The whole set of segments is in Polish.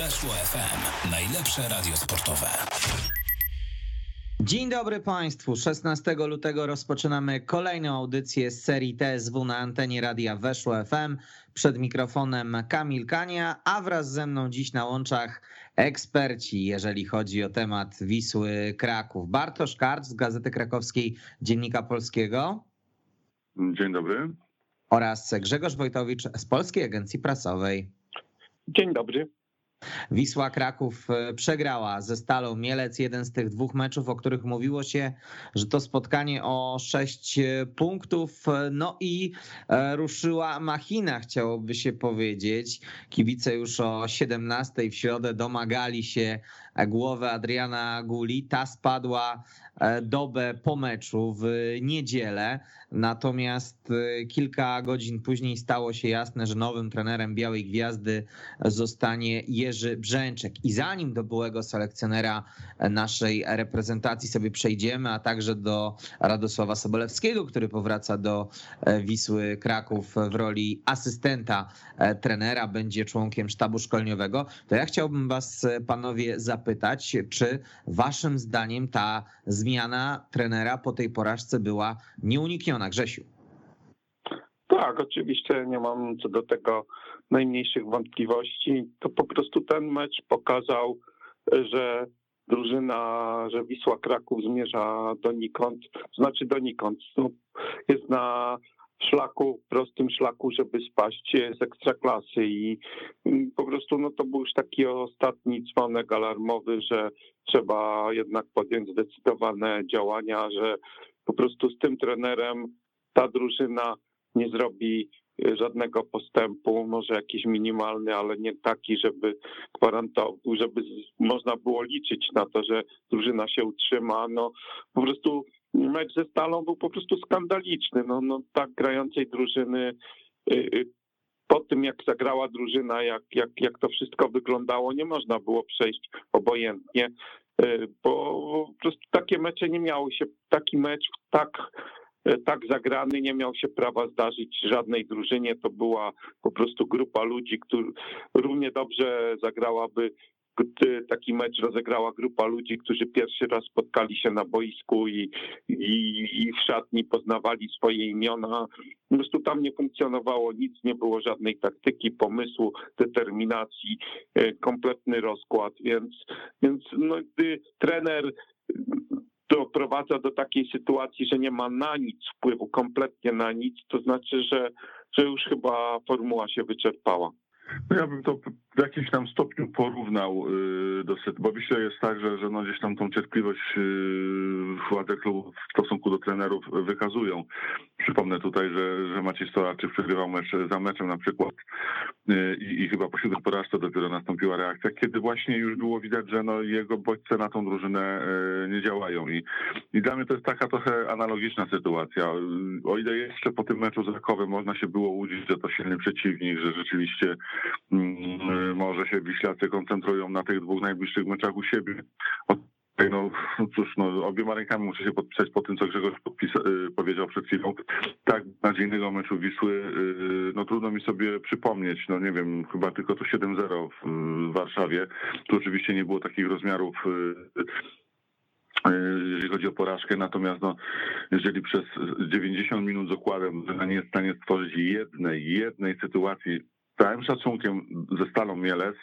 Weszło FM. Najlepsze radio sportowe. Dzień dobry Państwu. 16 lutego rozpoczynamy kolejną audycję z serii TSW na antenie radia Weszło FM. Przed mikrofonem Kamil Kania, a wraz ze mną dziś na łączach eksperci, jeżeli chodzi o temat Wisły Kraków. Bartosz Karcz z Gazety Krakowskiej Dziennika Polskiego. Dzień dobry. Oraz Grzegorz Wojtowicz z Polskiej Agencji Prasowej. Dzień dobry. Wisła Kraków e, przegrała ze Stalą Mielec, jeden z tych dwóch meczów, o których mówiło się, że to spotkanie o sześć e, punktów. E, no i ruszyła machina, chciałoby się powiedzieć. Kibice już o 17 w środę domagali się głowy Adriana Guli. Ta spadła dobę po meczu w niedzielę. Natomiast kilka godzin później stało się jasne, że nowym trenerem Białej Gwiazdy zostanie Jerzy Brzęczek. I zanim do byłego selekcjonera naszej reprezentacji sobie przejdziemy, a także do Radosława Sobolewskiego, który powraca do e, Wisły Kraków w roli asystenta e, trenera, będzie członkiem sztabu szkoleniowego, to ja chciałbym was e, panowie zapytać, czy waszym zdaniem ta zmiana trenera po tej porażce była nieunikniona? Grzesiu. Tak, oczywiście nie mam co do tego najmniejszych wątpliwości. To po prostu ten mecz pokazał, że drużyna, że Wisła Kraków zmierza donikąd, znaczy donikąd, no, jest na szlaku, prostym szlaku, żeby spaść z ekstraklasy i po prostu no to był już taki ostatni dzwonek alarmowy, że trzeba jednak podjąć zdecydowane działania, że po prostu z tym trenerem ta drużyna nie zrobi e, żadnego postępu, może jakiś minimalny, ale nie taki, żeby gwarantował, żeby można było liczyć na to, że drużyna się utrzyma. No po prostu mecz ze Stalą był po prostu skandaliczny. No, no tak grającej drużyny e, e, po tym, jak zagrała drużyna, jak, jak, jak to wszystko wyglądało, nie można było przejść obojętnie, bo po prostu takie mecze nie miały się, taki mecz tak tak zagrany nie miał się prawa zdarzyć żadnej drużynie. To była po prostu grupa ludzi, która równie dobrze zagrałaby taki mecz rozegrała grupa ludzi, którzy pierwszy raz spotkali się na boisku i, i, i, w szatni poznawali swoje imiona. Po prostu tam nie funkcjonowało nic, nie było żadnej taktyki, pomysłu, determinacji, e, kompletny rozkład, więc, więc no, trener doprowadza do takiej sytuacji, że nie ma na nic wpływu, kompletnie na nic, to znaczy, że, że już chyba formuła się wyczerpała. No ja bym to w jakimś tam stopniu porównał y, do bo myślę jest tak, że, że no gdzieś tam tą cierpliwość y, władze klubu w stosunku do trenerów wykazują. Przypomnę tutaj, że, że Maciej Stolarczyk przegrywał mecz za meczem na przykład y, i, chyba po siódmej porażce dopiero nastąpiła reakcja, kiedy właśnie już było widać, że no jego bodźce na tą drużynę nie działają i, i dla mnie to jest taka trochę analogiczna sytuacja. O ile jeszcze po tym meczu z Rakowem można się było łudzić, że to silny przeciwnik, że rzeczywiście mm, może się Wiślacy koncentrują na tych dwóch najbliższych meczach u siebie. No, cóż, no, obiema rękami muszę się podpisać po tym, co Grzegorz y, powiedział przed chwilą. Tak nadziejnego meczu Wisły, y, no trudno mi sobie przypomnieć, no nie wiem, chyba tylko to 7-0 w Warszawie. Tu oczywiście nie było takich rozmiarów y, jeżeli chodzi o porażkę, natomiast no, jeżeli przez 90 minut z okładem nie jest w stanie stworzyć jednej, jednej sytuacji całym szacunkiem ze Stalą Mielec,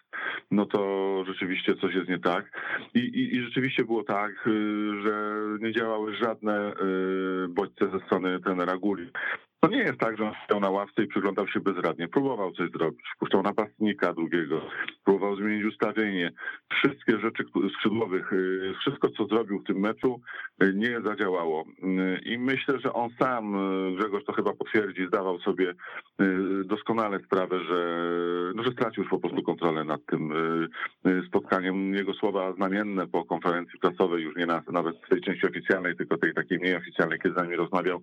no to rzeczywiście coś jest nie tak. I, i, i rzeczywiście było tak, y, że nie działały żadne y, bodźce ze strony trenera Guli. To nie jest tak, że on siedział na ławce i przyglądał się bezradnie. Próbował coś zrobić. Puszczał napastnika drugiego, próbował zmienić ustawienie. Wszystkie rzeczy skrzydłowych, y, wszystko co zrobił w tym meczu y, nie zadziałało. Y, I myślę, że on sam, Grzegorz to chyba potwierdzi, zdawał sobie doskonale sprawę, że, no, że stracił już po prostu kontrolę nad tym spotkaniem. Jego słowa znamienne po konferencji prasowej, już nie na, nawet w tej części oficjalnej, tylko tej takiej mniej oficjalnej, kiedy z nami rozmawiał,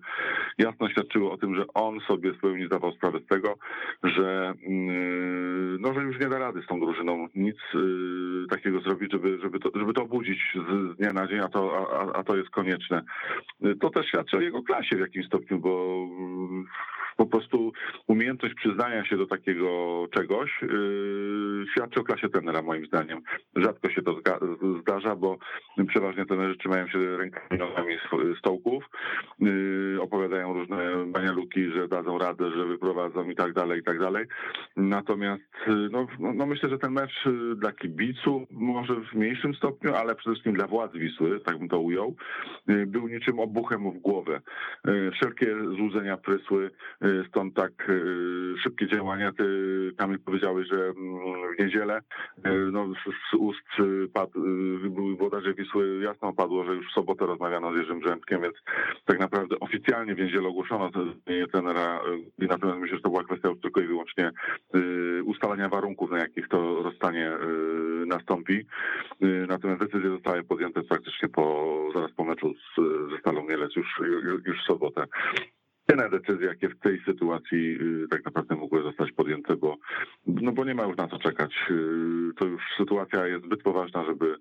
jasno świadczyło o tym, tym, że on sobie w nie zdawał sprawę z tego, że, mm, no, że już nie da rady z tą drużyną nic y, takiego zrobić, żeby, żeby, to, żeby to obudzić z dnia na dzień, a to, a, a to jest konieczne. To też świadczy o jego klasie w jakimś stopniu, bo po prostu umiejętność przyznania się do takiego czegoś yy, świadczy o klasie trenera moim zdaniem. Rzadko się to zdarza, bo przeważnie trenerzy trzymają się rękami nogami stołków, yy, opowiadają różne banialuki, że dadzą radę, że wyprowadzą i tak dalej, i tak dalej. Natomiast yy, no, no, no myślę, że ten mecz yy, dla kibiców może w mniejszym stopniu, ale przede wszystkim dla władz Wisły, tak bym to ujął, yy, był niczym obuchem w głowę. Wszelkie złudzenia prysły, stąd tak szybkie działania. Ty, Kamil, powiedziałeś, że mm, w niedzielę no, z, ust padł, włodarze Wisły jasno padło, że już w sobotę rozmawiano z Jerzym Brzętkiem, więc tak naprawdę oficjalnie w niedzielę ogłoszono zmienienie trenera natomiast myślę, że to była kwestia już tylko i wyłącznie ustalenia warunków, na jakich to rozstanie nastąpi. Natomiast decyzje zostały podjęte praktycznie po, zaraz po meczu z, ze Stalą Mielec już, już w sobotę jedyne decyzje, jakie w tej sytuacji y, tak naprawdę mogły zostać podjęte, bo, no bo nie ma już na co czekać. Y, to już sytuacja jest zbyt poważna, żeby,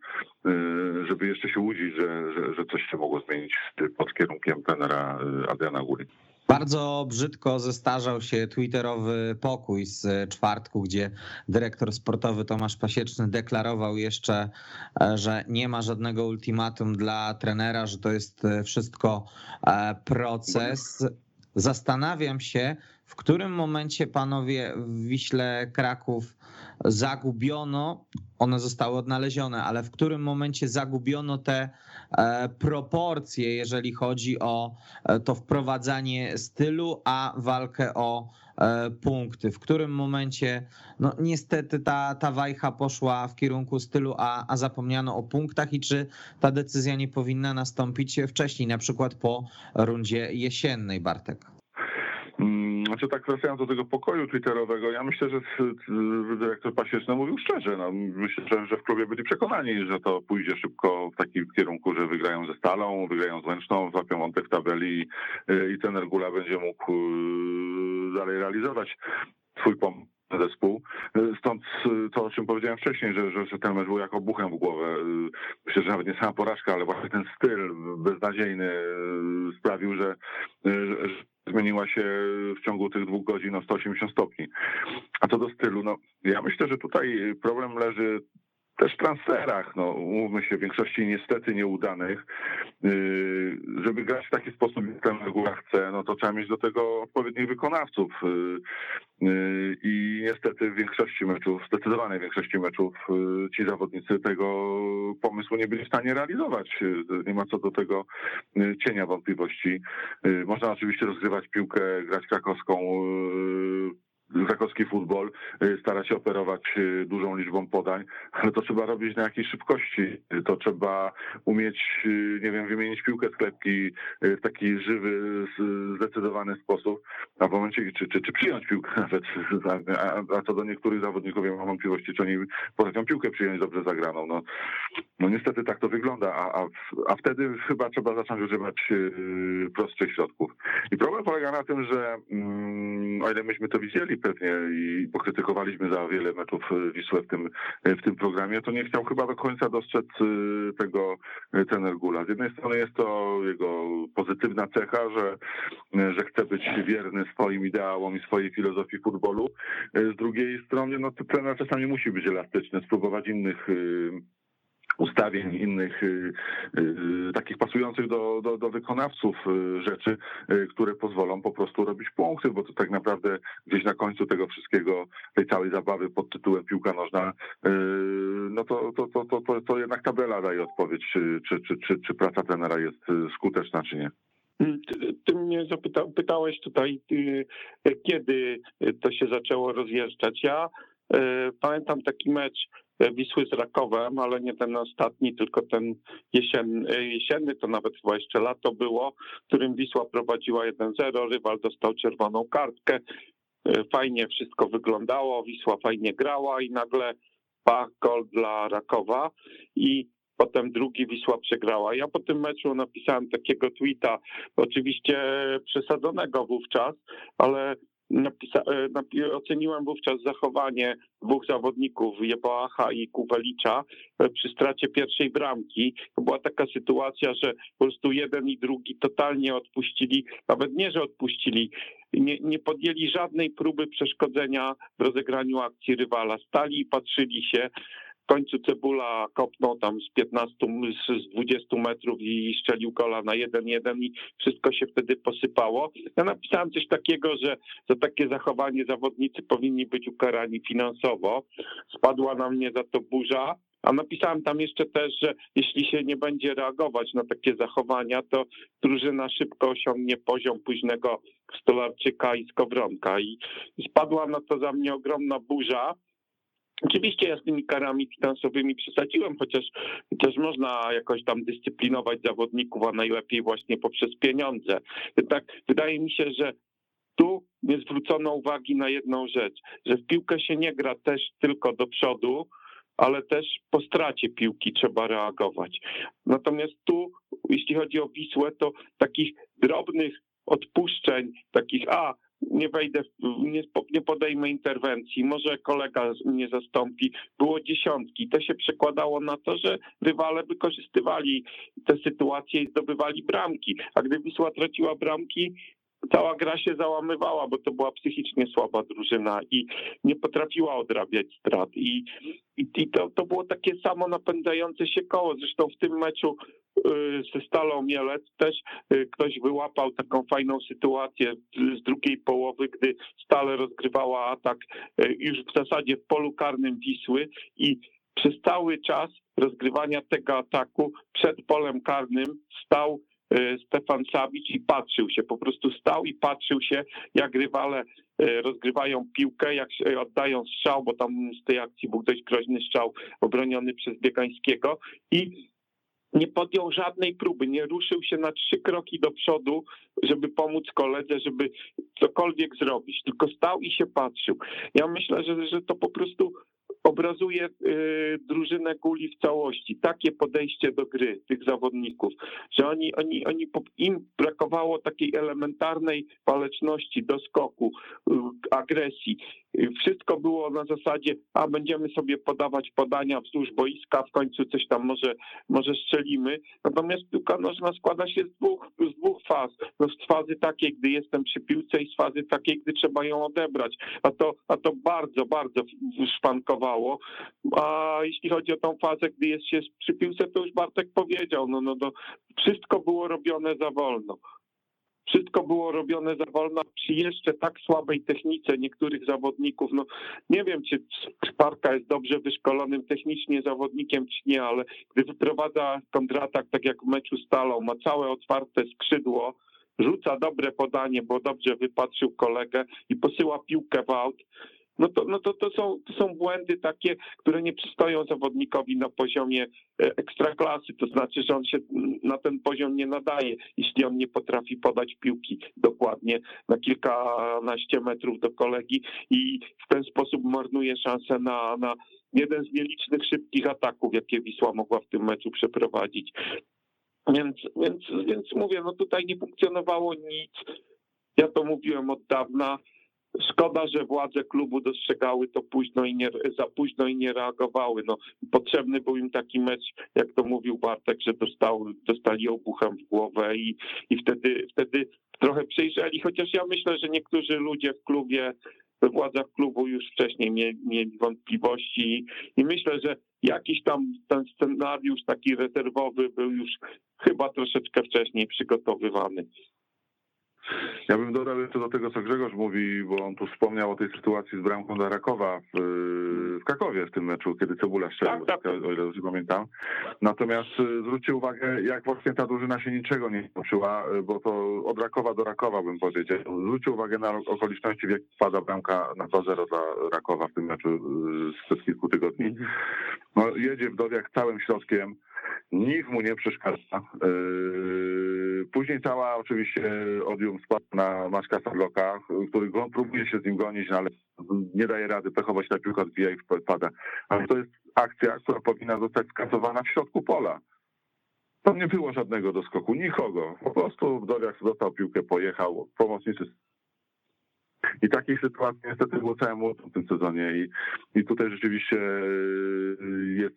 y, żeby jeszcze się łudzić, że, że, że coś się mogło zmienić pod kierunkiem trenera Adriana Góry. Bardzo brzydko zestarzał się twitterowy pokój z czwartku, gdzie dyrektor sportowy Tomasz Pasieczny deklarował jeszcze, e, że nie ma żadnego ultimatum dla trenera, że to jest e, wszystko e, proces. Zastanawiam się, w którym momencie panowie w Wiśle Kraków zagubiono, one zostały odnalezione, ale w którym momencie zagubiono te e, proporcje, jeżeli chodzi o e, to wprowadzanie stylu, a walkę o punkty. W którym momencie, no niestety ta, ta wajcha poszła w kierunku stylu, a, a zapomniano o punktach i czy ta decyzja nie powinna nastąpić wcześniej, na przykład po rundzie jesiennej, Bartek? Znaczy tak wracając do tego pokoju twitterowego, ja myślę, że dyrektor Pasieczny mówił szczerze. No, myślę, że, że w klubie byli przekonani, że to pójdzie szybko w takim kierunku, że wygrają ze Stalą, wygrają z Łęczną, złapią wątek w tabeli y, i ten Regula będzie mógł y, dalej realizować swój pomysł zespół. Stąd y, to, o czym powiedziałem wcześniej, że, że, że ten mecz był jako buchem w głowę. Że nawet nie sama porażka, ale właśnie ten styl beznadziejny sprawił, że, że zmieniła się w ciągu tych dwóch godzin o 180 stopni. A co do stylu, no ja myślę, że tutaj problem leży też transferach, no umówmy się, w większości niestety nieudanych, yy, żeby grać w taki sposób, jak ten reguła chce, no to trzeba mieć do tego odpowiednich wykonawców yy, yy, i niestety w większości meczów, zdecydowanej większości meczów ci zawodnicy tego pomysłu nie byli w stanie realizować. Nie ma co do tego cienia wątpliwości. Można oczywiście rozgrywać piłkę, grać krakowską krakowski futbol y, stara się operować y, dużą liczbą podań, ale to trzeba robić na jakiejś szybkości. To trzeba umieć, y, nie wiem, wymienić piłkę z klepki w taki żywy, zdecydowany sposób, a w momencie, czy, czy, czy przyjąć piłkę nawet, a, a co do niektórych zawodników, ja mam wątpliwości, czy oni potrafią piłkę przyjąć dobrze zagraną. No, no niestety tak to wygląda, a, a, a wtedy chyba trzeba zacząć używać prostszych środków. I problem polega na tym, że mm, o ile myśmy to widzieli pewnie i pokrytykowaliśmy za wiele meczów Wisłę w tym, w tym programie, to nie chciał chyba do końca dostrzec y, tego y, ten Gula. Z jednej strony jest to jego pozytywna cecha, że, że chce być wierny swoim ideałom i swojej filozofii futbolu. Y, z drugiej strony, no, trener czasami musi być elastyczny, spróbować innych ustawień innych y, y, takich pasujących do, do, do, wykonawców y, rzeczy, które pozwolą po prostu robić punkty, bo to tak naprawdę gdzieś na końcu tego wszystkiego, tej całej zabawy pod tytułem piłka nożna, no to, to, to, to, to, to jednak tabela daje odpowiedź, czy, czy, czy, czy, czy praca trenera jest skuteczna, czy nie. Mm, ty mnie zapytał, pytałeś tutaj, kiedy to się zaczęło rozjeżdżać. Ja pamiętam taki mecz Wisły z Rakowem, ale nie ten ostatni, tylko ten jesienny, jesienny, to nawet chyba jeszcze lato było, w którym Wisła prowadziła 1-0, rywal dostał czerwoną kartkę, fajnie wszystko wyglądało, Wisła fajnie grała i nagle pach, gol dla Rakowa i potem drugi Wisła przegrała. Ja po tym meczu napisałem takiego tweeta, oczywiście przesadzonego wówczas, ale napisa- e, oceniłem wówczas zachowanie dwóch zawodników, Jeboacha i Kuwelicza, e, przy stracie pierwszej bramki. Była taka sytuacja, że po prostu jeden i drugi totalnie odpuścili, nawet nie, że odpuścili, nie, nie podjęli żadnej próby przeszkodzenia w rozegraniu akcji rywala. Stali i patrzyli się. Końcu Cebula kopnął tam z 15, z z 20 metrów i strzelił gola na 1-1 i wszystko się wtedy posypało. Ja napisałem coś takiego, że za takie zachowanie zawodnicy powinni być ukarani finansowo. Spadła na mnie za to burza. A napisałem tam jeszcze też, że jeśli się nie będzie reagować na takie zachowania, to drużyna szybko osiągnie poziom późnego Stolarczyka i Skowronka. I spadła na to za mnie ogromna burza. Oczywiście ja z tymi karami finansowymi przesadziłem, chociaż, chociaż można jakoś tam dyscyplinować zawodników, a najlepiej właśnie poprzez pieniądze. Jednak wydaje mi się, że tu nie zwrócono uwagi na jedną rzecz, że w piłkę się nie gra też tylko do przodu, ale też po stracie piłki trzeba reagować. Natomiast tu, jeśli chodzi o Wisłę, to takich drobnych odpuszczeń, takich a nie wejdę, nie, nie podejmę interwencji, może kolega mnie zastąpi, było dziesiątki. To się przekładało na to, że rywale wykorzystywali te sytuacje i zdobywali bramki. A gdy Wisła traciła bramki, cała gra się załamywała, bo to była psychicznie słaba drużyna i nie potrafiła odrabiać strat. I, i, i to, to było takie samo napędzające się koło. Zresztą w tym meczu y, ze Stalą Mielec też y, ktoś wyłapał taką fajną sytuację z- drugiej połowy, gdy Stale rozgrywała atak y, już w zasadzie w polu karnym Wisły i przez cały czas rozgrywania tego ataku przed polem karnym stał y, Stefan Sabic i patrzył się, po prostu stał i patrzył się, jak rywale rozgrywają piłkę, jak oddają strzał, bo tam z tej akcji był dość groźny strzał obroniony przez Biegańskiego i nie podjął żadnej próby, nie ruszył się na trzy kroki do przodu, żeby pomóc koledze, żeby cokolwiek zrobić, tylko stał i się patrzył. Ja myślę, że, że to po prostu obrazuje y, drużynę Guli w całości. Takie podejście do gry tych zawodników, że oni, oni, oni im brakowało takiej elementarnej waleczności, doskoku, y, agresji. Y, Wszystko było na zasadzie, a będziemy sobie podawać podania wzdłuż boiska, w końcu coś tam może, może strzelimy. Natomiast piłka nożna składa się z dwóch, z dwóch faz. No z fazy takiej, gdy jestem przy piłce i z fazy takiej, gdy trzeba ją odebrać. A to, a to bardzo, bardzo szwankowało. A jeśli chodzi o tą fazę, gdy jest się przy piłce, to już Bartek powiedział, no, no, no wszystko było robione za wolno. Wszystko było robione za wolno przy jeszcze tak słabej technice niektórych zawodników. No nie wiem, czy Sparka jest dobrze wyszkolonym technicznie zawodnikiem, czy nie, ale gdy wyprowadza kontratak, tak jak w meczu Stalą, ma całe otwarte skrzydło, rzuca dobre podanie, bo dobrze wypatrzył kolegę i posyła piłkę w aut, no to, no to, to, są, to są błędy takie, które nie przystoją zawodnikowi na poziomie e, ekstraklasy. To znaczy, że on się na ten poziom nie nadaje, jeśli on nie potrafi podać piłki dokładnie na kilkanaście metrów do kolegi i w ten sposób marnuje szansę na, na jeden z nielicznych szybkich ataków, jakie Wisła mogła w tym meczu przeprowadzić. Więc, więc, więc mówię, no tutaj nie funkcjonowało nic. Ja to mówiłem od dawna. Szkoda, że władze klubu dostrzegały to późno i nie, za późno i nie reagowały. No, potrzebny był im taki mecz, jak to mówił Bartek, że dostał, dostali obuchem w głowę i, i wtedy, wtedy trochę przejrzeli. Chociaż ja myślę, że niektórzy ludzie w klubie, we władzach klubu już wcześniej mieli, mieli wątpliwości i myślę, że jakiś tam ten scenariusz taki rezerwowy był już chyba troszeczkę wcześniej przygotowywany. Ja bym dodał jeszcze do tego, co Grzegorz mówi, bo on tu wspomniał o tej sytuacji z bramką dla Rakowa w, w Krakowie w tym meczu, kiedy Cebula strzelił, Tak, tak. o ile dobrze pamiętam. Natomiast y, zwróćcie uwagę, jak właśnie ta drużyna się niczego nie nauczyła, y, bo to od Rakowa do Rakowa bym powiedział. Zwróćcie uwagę na okoliczności, w jakich pada bramka na 2-0 dla Rakowa w tym meczu y, sprzed kilku tygodni. No, jedzie Wdowiak całym środkiem, nikt mu nie przeszkadza. Yy, Później cała oczywiście odium spadł na Maćka Sarloka, który próbuje się z nim gonić, no ale nie daje rady, pechowo się ta piłka odbija i wpada. Ale to jest akcja, która powinna zostać skasowana w środku pola. Tam nie było żadnego doskoku, nikogo. Po prostu Wdowiak dostał piłkę, pojechał, pomocnicy I takich sytuacji niestety było całe w tym sezonie i, i tutaj rzeczywiście jest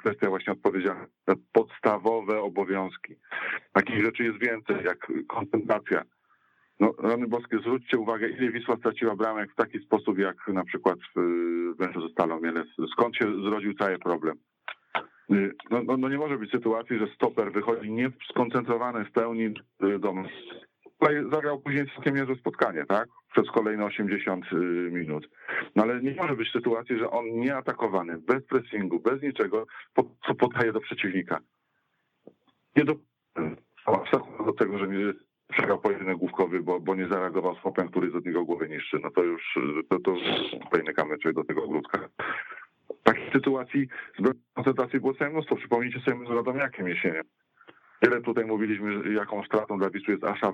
kwestia właśnie odpowiedzialności podstawowe obowiązki. Takich rzeczy jest więcej, jak koncentracja. No, rany boskie, zwróćcie uwagę, ile Wisła straciła bramek w taki sposób, jak na przykład w meczu ze Stalą Mielec. Skąd się zrodził cały problem? No, no, no, nie może być sytuacji, że stoper wychodzi nie skoncentrowany w pełni do zagrał później całkiem niezłe spotkanie, tak? Przez kolejne 80 y, minut. No ale nie może być sytuacji, że on nie atakowany, bez pressingu, bez niczego, co podaje do przeciwnika. Nie do, do tego, że nie przegrał pojedynek główkowy, bo, bo nie zareagował z chłopem, który z od niego głowę niszczy. No to już to, to kolejny kamyczek do tego ogródka. W takiej sytuacji z koncentracji było całe mnóstwo. Przypomnijcie sobie z Radomiakiem jesienią. Wiele tutaj mówiliśmy, jaką stratą dla Wisły jest Asza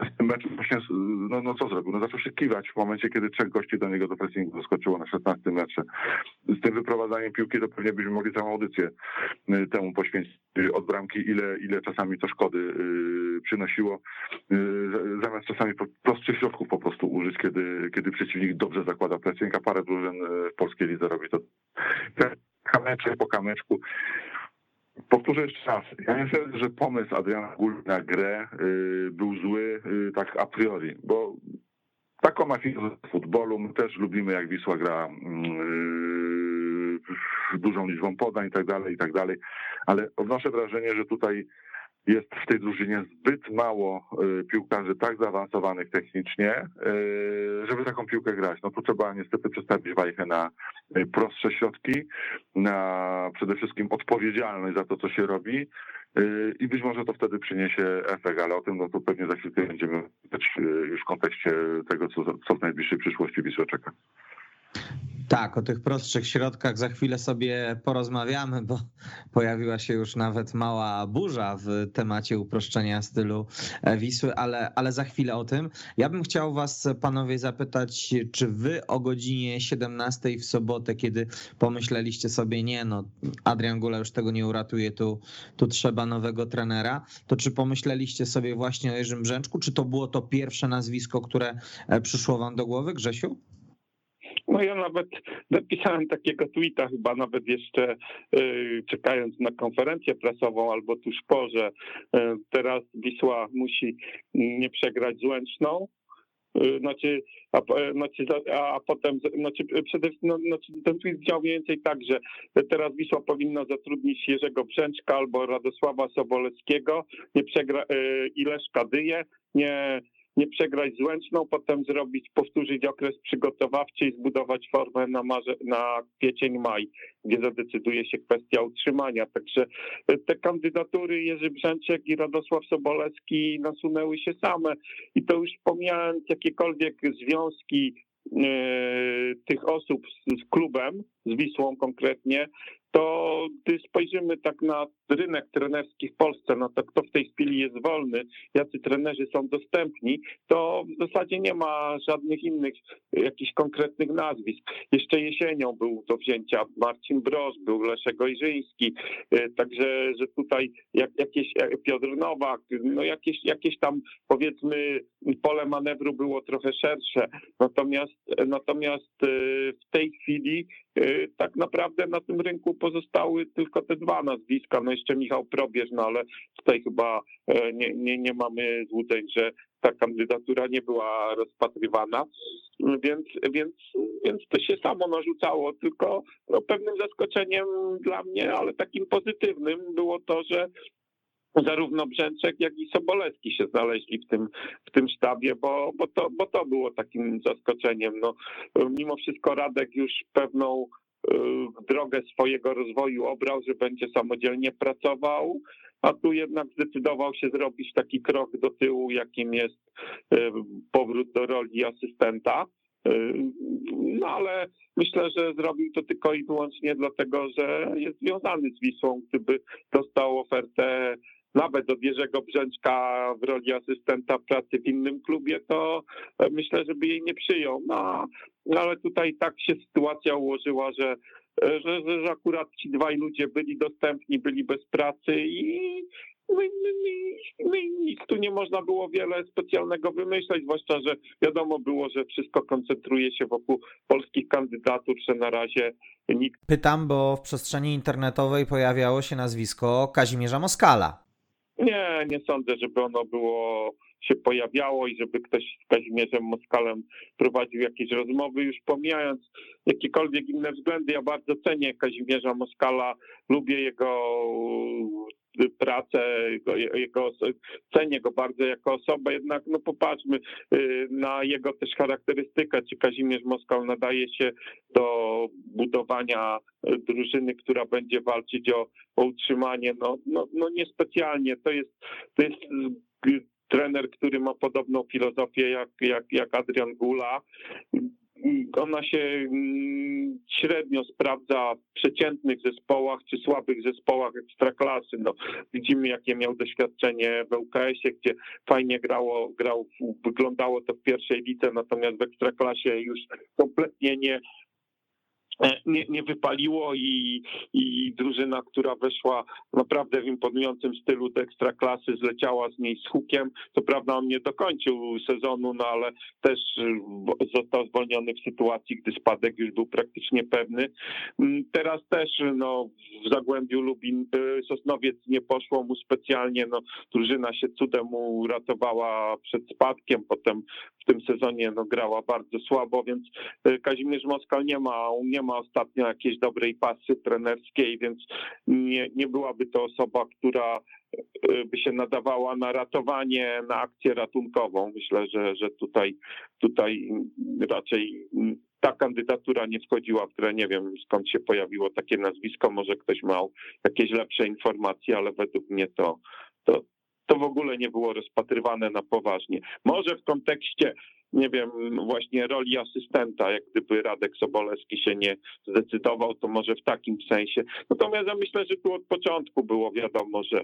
w tym meczu właśnie, no, no co zrobił? No zaczął się kiwać w momencie, kiedy trzech gości do niego do pressingu zaskoczyło na 16 metrze. Z tym wyprowadzaniem piłki to pewnie byśmy mogli całą audycję y, temu poświęcić y, od bramki, ile, ile czasami to szkody yy, przynosiło, zamiast czasami prostszych środków po prostu użyć, kiedy, kiedy przeciwnik dobrze zakłada pressing, a parę drużyn y, w polskiej lidze robi to kameczek po kameczku. Powtórzę jeszcze raz. Ja nie sądzę, że pomysł Adriana Gul na grę y, był zły y, tak a priori, bo taką ma filozofię futbolu. My też lubimy, jak Wisła gra y, dużą liczbą podań i tak dalej, i tak dalej, ale odnoszę wrażenie, że tutaj jest w tej drużynie zbyt mało y, piłkarzy tak zaawansowanych technicznie, y, żeby taką piłkę grać. No tu trzeba niestety przestawić wajchę na y, prostsze środki, na przede wszystkim odpowiedzialność za to, co się robi i być może to wtedy przyniesie efekt, ale o tym no to pewnie za chwilkę będziemy mówić już w kontekście tego, co, co w najbliższej przyszłości Wisła czeka. Tak, o tych prostszych środkach za chwilę sobie porozmawiamy, bo pojawiła się już nawet mała burza w temacie uproszczenia stylu Wisły, ale, ale za chwilę o tym. Ja bym chciał Was, panowie, zapytać, czy Wy o godzinie 17 w sobotę, kiedy pomyśleliście sobie, nie, no, Adrian Gula już tego nie uratuje, tu, tu trzeba nowego trenera, to czy pomyśleliście sobie właśnie o Jerzym Brzęczku, czy to było to pierwsze nazwisko, które przyszło Wam do głowy, Grzesiu? No ja nawet napisałem takiego tweeta, chyba nawet jeszcze y, czekając na konferencję prasową albo tuż po, że y, teraz Wisła musi nie przegrać z Łęczną, y, znaczy, a, znaczy, a potem, znaczy, przede no, znaczy, ten tweet dział mniej więcej tak, że teraz Wisła powinna zatrudnić Jerzego Brzęczka albo Radosława Sobolewskiego, nie przegra, i Leszka Dyję, nie nie przegrać z Łęczną, potem zrobić, powtórzyć okres przygotowawczy i zbudować formę na, marze, na kwiecień, maj, gdzie zadecyduje się kwestia utrzymania. Także te kandydatury Jerzy Brzęczek i Radosław Sobolewski nasunęły się same i to już pomijając jakiekolwiek związki e, tych osób z klubem, z Wisłą konkretnie, to gdy spojrzymy tak na rynek trenerski w Polsce, no to kto w tej chwili jest wolny, jacy trenerzy są dostępni, to w zasadzie nie ma żadnych innych jakichś konkretnych nazwisk. Jeszcze jesienią był do wzięcia Marcin Broż, był Leszek Ojrzyński, e, także, że tutaj jak, jakieś e, Piotr Nowak, no jakieś, jakieś tam powiedzmy pole manewru było trochę szersze, natomiast, natomiast e, w tej chwili tak naprawdę na tym rynku pozostały tylko te dwa nazwiska, no jeszcze Michał Probierz, no ale tutaj chyba e, nie, nie, nie mamy złudzeń, że ta kandydatura nie była rozpatrywana, więc, więc, więc to się samo narzucało, tylko no, pewnym zaskoczeniem dla mnie, ale takim pozytywnym było to, że zarówno Brzęczek, jak i Sobolewski się znaleźli w tym, w tym sztabie, bo, bo, to, bo to było takim zaskoczeniem. No, mimo wszystko Radek już pewną y, drogę swojego rozwoju obrał, że będzie samodzielnie pracował, a tu jednak zdecydował się zrobić taki krok do tyłu, jakim jest y, powrót do roli asystenta. Y, no ale myślę, że zrobił to tylko i wyłącznie dlatego, że jest związany z Wisłą. Gdyby dostał ofertę nawet od Jerzego Brzęczka w roli asystenta pracy w innym klubie, to myślę, żeby jej nie przyjął. No, ale tutaj tak się sytuacja ułożyła, że, że, że akurat ci dwaj ludzie byli dostępni, byli bez pracy i, No no no nic tu nie można było wiele specjalnego wymyśleć, zwłaszcza, że wiadomo było, że wszystko koncentruje się wokół polskich kandydatur, że na razie nikt. Pytam, bo w przestrzeni internetowej pojawiało się nazwisko Kazimierza Moskala. Nie, nie sądzę, żeby ono było się pojawiało i żeby ktoś z Kazimierzem Moskalem prowadził jakieś rozmowy, już pomijając jakiekolwiek inne względy. Ja bardzo cenię Kazimierza Moskala, lubię jego pracę, jego, jego, cenię go bardzo jako osobę, jednak no popatrzmy y, na jego też charakterystykę, czy Kazimierz Moskal nadaje się do budowania drużyny, która będzie walczyć o, o utrzymanie, no, no, no niespecjalnie, to jest, to jest trener, który ma podobną filozofię jak, jak, jak Adrian Gula. Ona się mm, średnio sprawdza w przeciętnych zespołach czy słabych zespołach ekstraklasy. No, widzimy, jakie miał doświadczenie w UKS-ie, gdzie fajnie grało, grał, wyglądało to w pierwszej lidze, natomiast w ekstraklasie już kompletnie nie, nie, nie wypaliło i, i drużyna, która weszła naprawdę w imponującym stylu do ekstraklasy, zleciała z niej z hukiem. Co prawda on nie dokończył sezonu, no ale też został zwolniony w sytuacji, gdy spadek już był praktycznie pewny. Mm, teraz też no, w Zagłębiu Lubin y, Sosnowiec nie poszło mu specjalnie, no, drużyna się cudem uratowała przed spadkiem, potem w tym sezonie no, grała bardzo słabo, więc Kazimierz Moskal nie ma, nie ma ostatnio jakiejś dobrej pasy trenerskiej, więc nie, nie byłaby to osoba, która y, by się nadawała na ratowanie, na akcję ratunkową. Myślę, że, że tutaj, tutaj raczej ta kandydatura nie wchodziła w grę. Nie wiem skąd się pojawiło takie nazwisko, może ktoś miał jakieś lepsze informacje, ale według mnie to, to, to w ogóle nie było rozpatrywane na poważnie. Może w kontekście, nie wiem, właśnie roli asystenta, jak gdyby Radek Sobolewski się nie zdecydował, to może w takim sensie. Natomiast ja myślę, że tu od początku było wiadomo, że,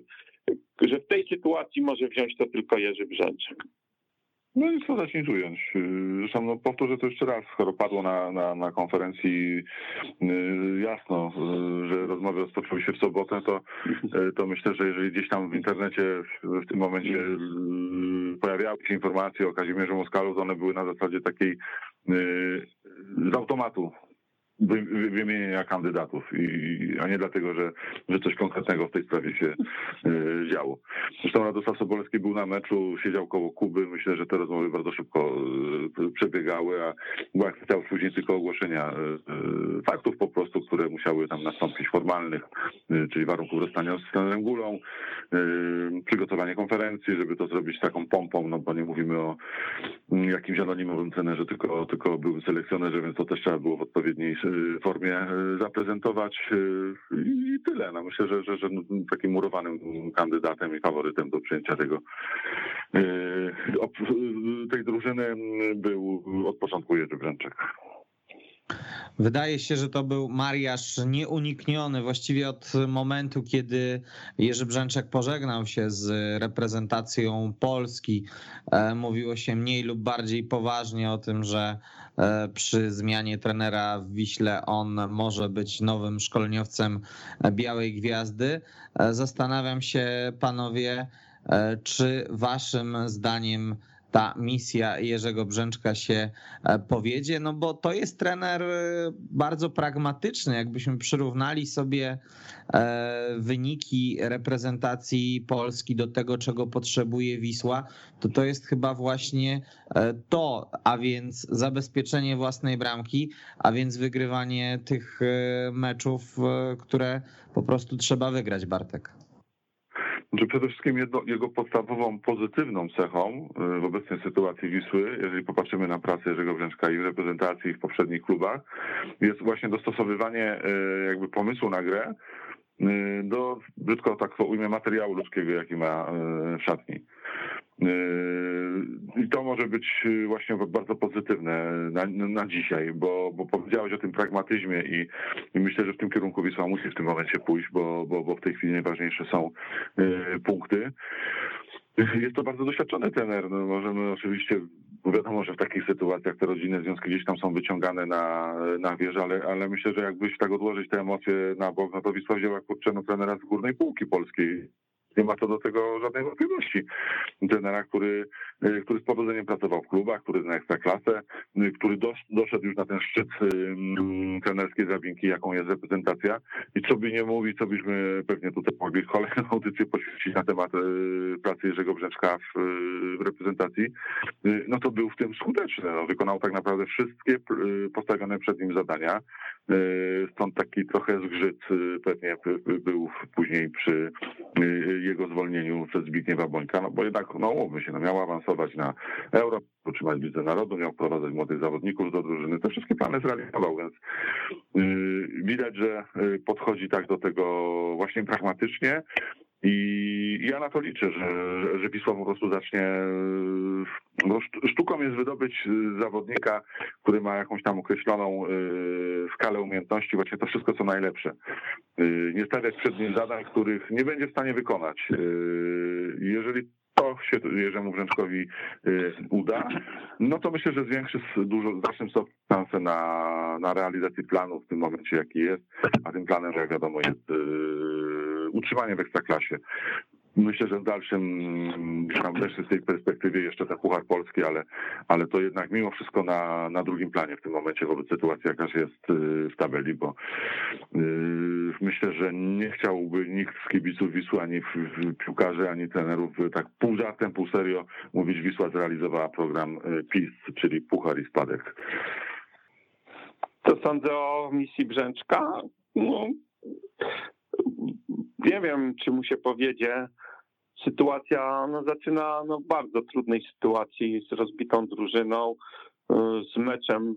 że w tej sytuacji może wziąć to tylko Jerzy Brzęczek. No i co zacząć ująć. Zresztą no, powtórzę to jeszcze raz, skoro padło na, na, na konferencji yy, jasno, yy, że rozmowy rozpoczęły się w sobotę, to, yy, to myślę, że jeżeli gdzieś tam w internecie w, w tym momencie pojawiały się informacje o Kazimierzu Moskalu, to one były na zasadzie takiej z automatu wymienienia kandydatów, i, a nie dlatego, że, że coś konkretnego w tej sprawie się y, działo. Zresztą Radosław Sobolewski był na meczu, siedział koło Kuby, myślę, że te rozmowy bardzo szybko y, przebiegały, a była kwestia później tylko ogłoszenia y, faktów po prostu, które musiały tam nastąpić formalnych, czyli warunków rozstania z trenerem Gulą, przygotowanie konferencji, żeby to zrobić taką pompą, no bo nie mówimy o mm, jakimś anonimowym trenerze, tylko, tylko byłym selekcjonerze, więc to też trzeba było w odpowiedniej formie e, zaprezentować e, i tyle. No myślę, że, że, że takim murowanym kandydatem i faworytem do przyjęcia tego e, tej drużyny był od początku Jerzy Brzęczek. Wydaje się, że to był mariaż nieunikniony właściwie od momentu, kiedy Jerzy Brzęczek pożegnał się z reprezentacją Polski. Mówiło się mniej lub bardziej poważnie o tym, że E, przy zmianie trenera w Wiśle on może być nowym szkoleniowcem Białej Gwiazdy. E, zastanawiam się, panowie, e, czy waszym zdaniem ta misja Jerzego Brzęczka się e, powiedzie, no bo to jest trener e, bardzo pragmatyczny. Jakbyśmy przyrównali sobie e, wyniki reprezentacji Polski do tego, czego potrzebuje Wisła, to to jest chyba właśnie to, a więc zabezpieczenie własnej bramki, a więc wygrywanie tych meczów, które po prostu trzeba wygrać, Bartek że przede wszystkim jedno, jego podstawową pozytywną cechą y, w obecnej sytuacji Wisły, jeżeli popatrzymy na pracę Jerzego Brzęczka i w reprezentacji w poprzednich klubach, jest właśnie dostosowywanie y, jakby pomysłu na grę y, do, brzydko tak ujmę, materiału ludzkiego, jaki ma w szatni. Yy, I to może być yy, właśnie bardzo pozytywne na, na dzisiaj, bo, bo powiedziałeś o tym pragmatyzmie i, i, myślę, że w tym kierunku Wisła musi w tym momencie pójść, bo, bo, bo w tej chwili najważniejsze są yy, punkty. Jest to bardzo doświadczony trener. No możemy oczywiście, wiadomo, że w takich sytuacjach te rodzinne związki gdzieś tam są wyciągane na, na wieżę, ale, ale myślę, że jakbyś tak odłożyć te emocje na bok, no to Wisła wzięła kurczę no, trenera z górnej półki polskiej nie ma co do tego żadnej wątpliwości. Trenera, który, y, który z powodzeniem pracował w klubach, który zna ekstraklasę, y, który dosz, doszedł już na ten szczyt um, trenerskiej drabinki, jaką jest reprezentacja. I co by nie mówić, co byśmy pewnie tutaj mogli kolejną audycję poświęcić na temat y, pracy Jerzego Brzeczka w, w reprezentacji, no to był w tym skuteczny. No, wykonał tak naprawdę wszystkie postawione przed nim zadania. Stąd taki trochę zgrzyt pewnie był później przy jego zwolnieniu przez Zbigniewa Bońka, no bo jednak, no umówmy się, no miał awansować na Euro, utrzymać widzę narodu, miał wprowadzać młodych zawodników do drużyny, te wszystkie plany zrealizował, więc widać, że podchodzi tak do tego właśnie pragmatycznie, i ja na to liczę, że, że Wisła po prostu zacznie. No, sztuką jest wydobyć zawodnika, który ma jakąś tam określoną y, skalę umiejętności, właśnie to wszystko co najlepsze. Y, nie stawiać przed nim zadań, których nie będzie w stanie wykonać. Y, jeżeli to się Jerzemu Brzęczkowi uda, no to myślę, że zwiększy dużo, znacznym stopniu szansę na, na realizację planu w tym momencie, jaki jest, a tym planem, jak wiadomo, jest utrzymanie w ekstraklasie. Myślę, że w dalszym, tam też z tej perspektywie jeszcze ten Puchar Polski, ale, ale to jednak mimo wszystko na, na drugim planie w tym momencie wobec sytuacji, jaka jest y, w tabeli, bo yy, myślę, że nie chciałby nikt z kibiców Wisły, ani piłkarzy, ani trenerów tak pół żartem, pół serio mówić Wisła zrealizowała program y, PiS, czyli Puchar i Spadek. Co sądzę o misji Brzęczka? No, nie wiem, czy mu się powiedzie. Sytuacja no, zaczyna no, w bardzo trudnej sytuacji z rozbitą drużyną, y, z meczem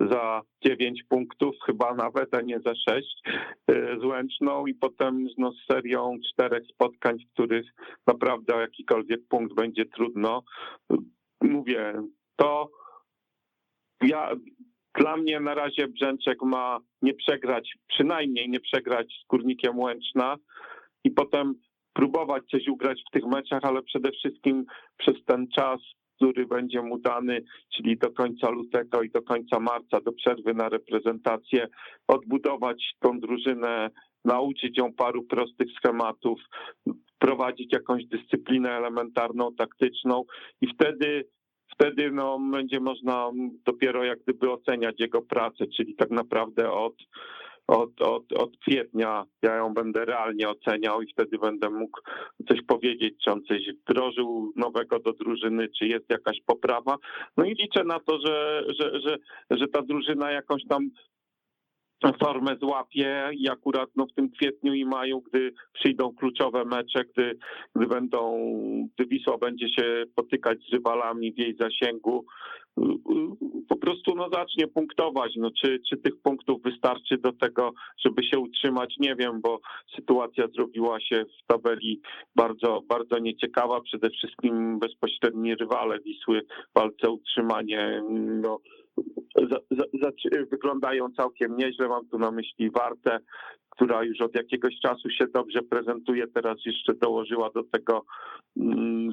za 9 punktów, chyba nawet, a nie za 6 y, z Łęczną i potem no, z serią czterech spotkań, w których naprawdę o jakikolwiek punkt będzie trudno. Mówię, to ja dla mnie na razie Brzęczek ma nie przegrać, przynajmniej nie przegrać z Górnikiem Łęczna i potem próbować coś ugrać w tych meczach, ale przede wszystkim przez ten czas, który będzie mu dany, czyli do końca lutego i do końca marca, do przerwy na reprezentację, odbudować tą drużynę, nauczyć ją paru prostych schematów, prowadzić jakąś dyscyplinę elementarną, taktyczną i wtedy wtedy no, będzie można dopiero jak gdyby oceniać jego pracę, czyli tak naprawdę od, od, od, od kwietnia ja ją będę realnie oceniał i wtedy będę mógł coś powiedzieć, czy on coś wdrożył nowego do drużyny, czy jest jakaś poprawa. No i liczę na to, że, że, że, że ta drużyna jakąś tam formę złapie i akurat no, w tym kwietniu i maju, gdy przyjdą kluczowe mecze, gdy, gdy będą, gdy Wisła będzie się potykać z rywalami w jej zasięgu, po prostu no, zacznie punktować. No, czy, czy tych punktów wystarczy do tego, żeby się utrzymać, nie wiem, bo sytuacja zrobiła się w tabeli bardzo, bardzo nieciekawa. Przede wszystkim bezpośredni rywale Wisły w walce utrzymanie no, za, za, wyglądają całkiem nieźle. Mam tu na myśli Wartę, która już od jakiegoś czasu się dobrze prezentuje. Teraz jeszcze dołożyła do tego mm,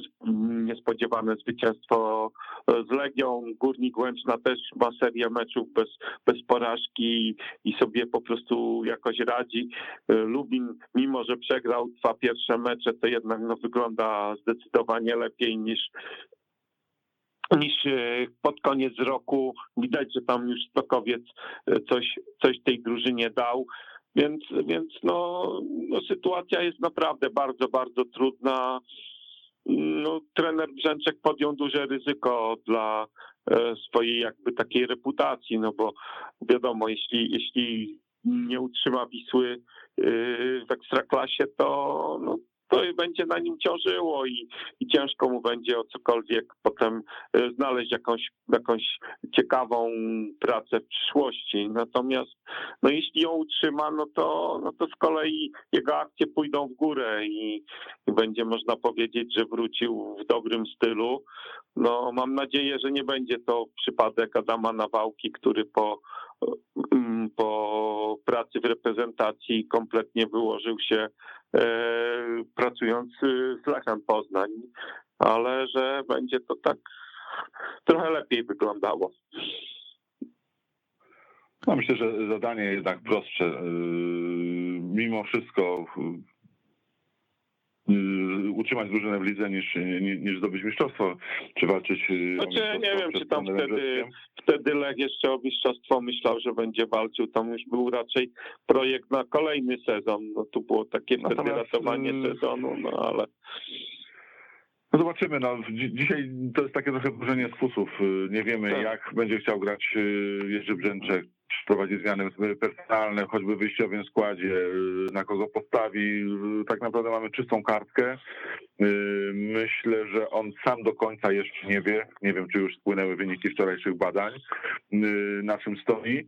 niespodziewane zwycięstwo z Legią. Górnik Łęczna też ma serię meczów bez, bez porażki i sobie po prostu jakoś radzi. Lubin, mimo że przegrał dwa pierwsze mecze, to jednak no, wygląda zdecydowanie lepiej niż niż e, pod koniec roku. Widać, że tam już Stokowiec e, coś, coś tej drużynie dał. Więc, więc no, no sytuacja jest naprawdę bardzo, bardzo trudna. No, trener Brzęczek podjął duże ryzyko dla e, swojej jakby takiej reputacji, no bo wiadomo, jeśli, jeśli nie utrzyma Wisły w ekstraklasie, to, no, to będzie na nim ciążyło i, i ciężko mu będzie o cokolwiek potem e, znaleźć jakąś, jakąś ciekawą pracę w przyszłości. Natomiast no jeśli ją utrzyma, no to, no to z kolei jego akcje pójdą w górę i, i będzie można powiedzieć, że wrócił w dobrym stylu. No mam nadzieję, że nie będzie to przypadek Adama Nawałki, który po mm, po pracy w reprezentacji kompletnie wyłożył się E, pracując z Lechem Poznań, ale że będzie to tak trochę lepiej wyglądało. No myślę, że zadanie jednak prostsze. E, mimo wszystko utrzymać drużynę w lidze niż, niż zdobyć mistrzostwo, czy walczyć znaczy, nie wiem, czy tam wtedy, wtedy Lech jeszcze o mistrzostwo myślał, że będzie walczył, tam już był raczej projekt na kolejny sezon, no tu było takie wtedy Natomiast, ratowanie sezonu, no ale... No zobaczymy. No, dzisiaj to jest takie trochę burzenie spusów. Nie wiemy, tak. jak będzie chciał grać Jerzy Brzęczek wprowadzi zmiany personalne, choćby w wyjściowym składzie, y, na kogo postawi. Y, tak naprawdę mamy czystą kartkę. Y, myślę, że on sam do końca jeszcze nie wie. Nie wiem, czy już spłynęły wyniki wczorajszych badań, na czym stoi.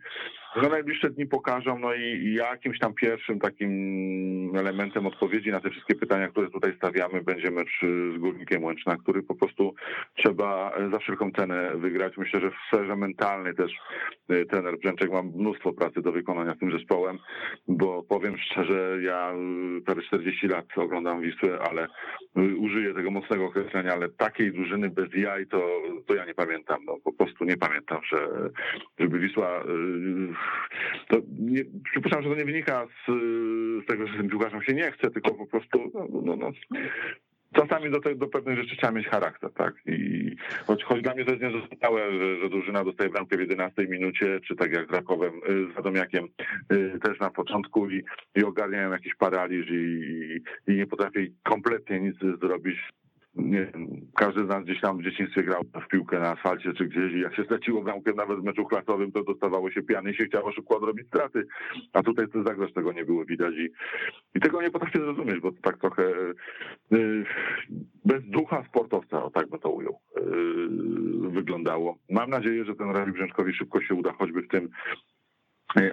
No najbliższe dni pokażą, no i jakimś tam pierwszym takim elementem odpowiedzi na te wszystkie pytania, które tutaj stawiamy, będzie mecz z Górnikiem Łęczna, który po prostu trzeba za wszelką cenę wygrać. Myślę, że w sferze mentalnej też trener Brzęczek ma mnóstwo pracy do wykonania z tym zespołem, bo powiem szczerze, ja prawie 40 lat oglądam Wisłę, ale użyję tego mocnego określenia, ale takiej drużyny bez jaj to, to ja nie pamiętam. No, po prostu nie pamiętam, że żeby Wisła to nie, przypuszczam, że to nie wynika z, z tego, że tym piłkarzom się nie chce, tylko po prostu no, no, no, czasami do, te, do pewnych rzeczy trzeba mieć charakter, tak? I choć, choć dla mnie to jest niezrozumiałe, że, że drużyna dostaje bramkę w 11 minucie, czy tak jak z Rakowem, y, z Radomiakiem y, też na początku i, i ogarniają jakiś paraliż i, i nie potrafi kompletnie nic zrobić nie wiem, każdy z nas gdzieś tam w dzieciństwie grał w piłkę na asfalcie czy gdzieś i jak się straciło bramkę nawet w meczu klasowym, to dostawało się piany i się chciało szybko odrobić straty. A tutaj to zagraż tego nie było widać i, i tego nie potrafię zrozumieć, bo tak trochę yy, bez ducha sportowca, o tak by to ujął, yy, wyglądało. Mam nadzieję, że ten Rawi Brzęczkowi szybko się uda choćby w tym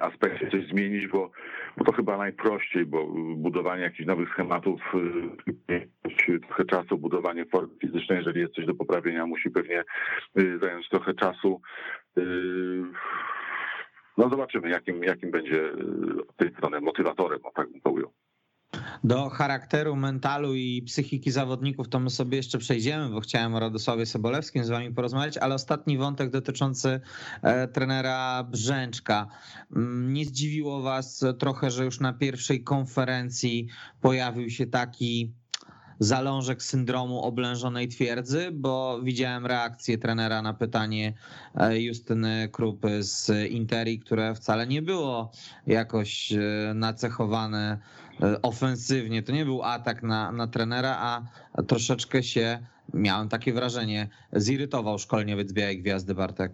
aspekcie coś zmienić, bo, bo to chyba najprościej, bo budowanie jakichś nowych schematów, e, trochę czasu, budowanie formy fizycznej, jeżeli jest coś do poprawienia, musi pewnie e, zająć trochę czasu. No zobaczymy, jakim, jakim będzie z tej strony motywatorem, o tak bym to ujął. Do charakteru, mentalu i psychiki zawodników to my sobie jeszcze przejdziemy, bo chciałem o Radosławie Sobolewskim z wami porozmawiać, ale ostatni wątek dotyczący e, trenera Brzęczka. Mm, nie zdziwiło was trochę, że już na pierwszej konferencji pojawił się taki zalążek syndromu oblężonej twierdzy, bo widziałem reakcję trenera na pytanie e, Justyny Krupy z Interi, które wcale nie było jakoś e, nacechowane E, ofensywnie. To nie był atak na, na trenera, a troszeczkę się, miałem takie wrażenie, zirytował szkolniewiec Białej Gwiazdy Bartek.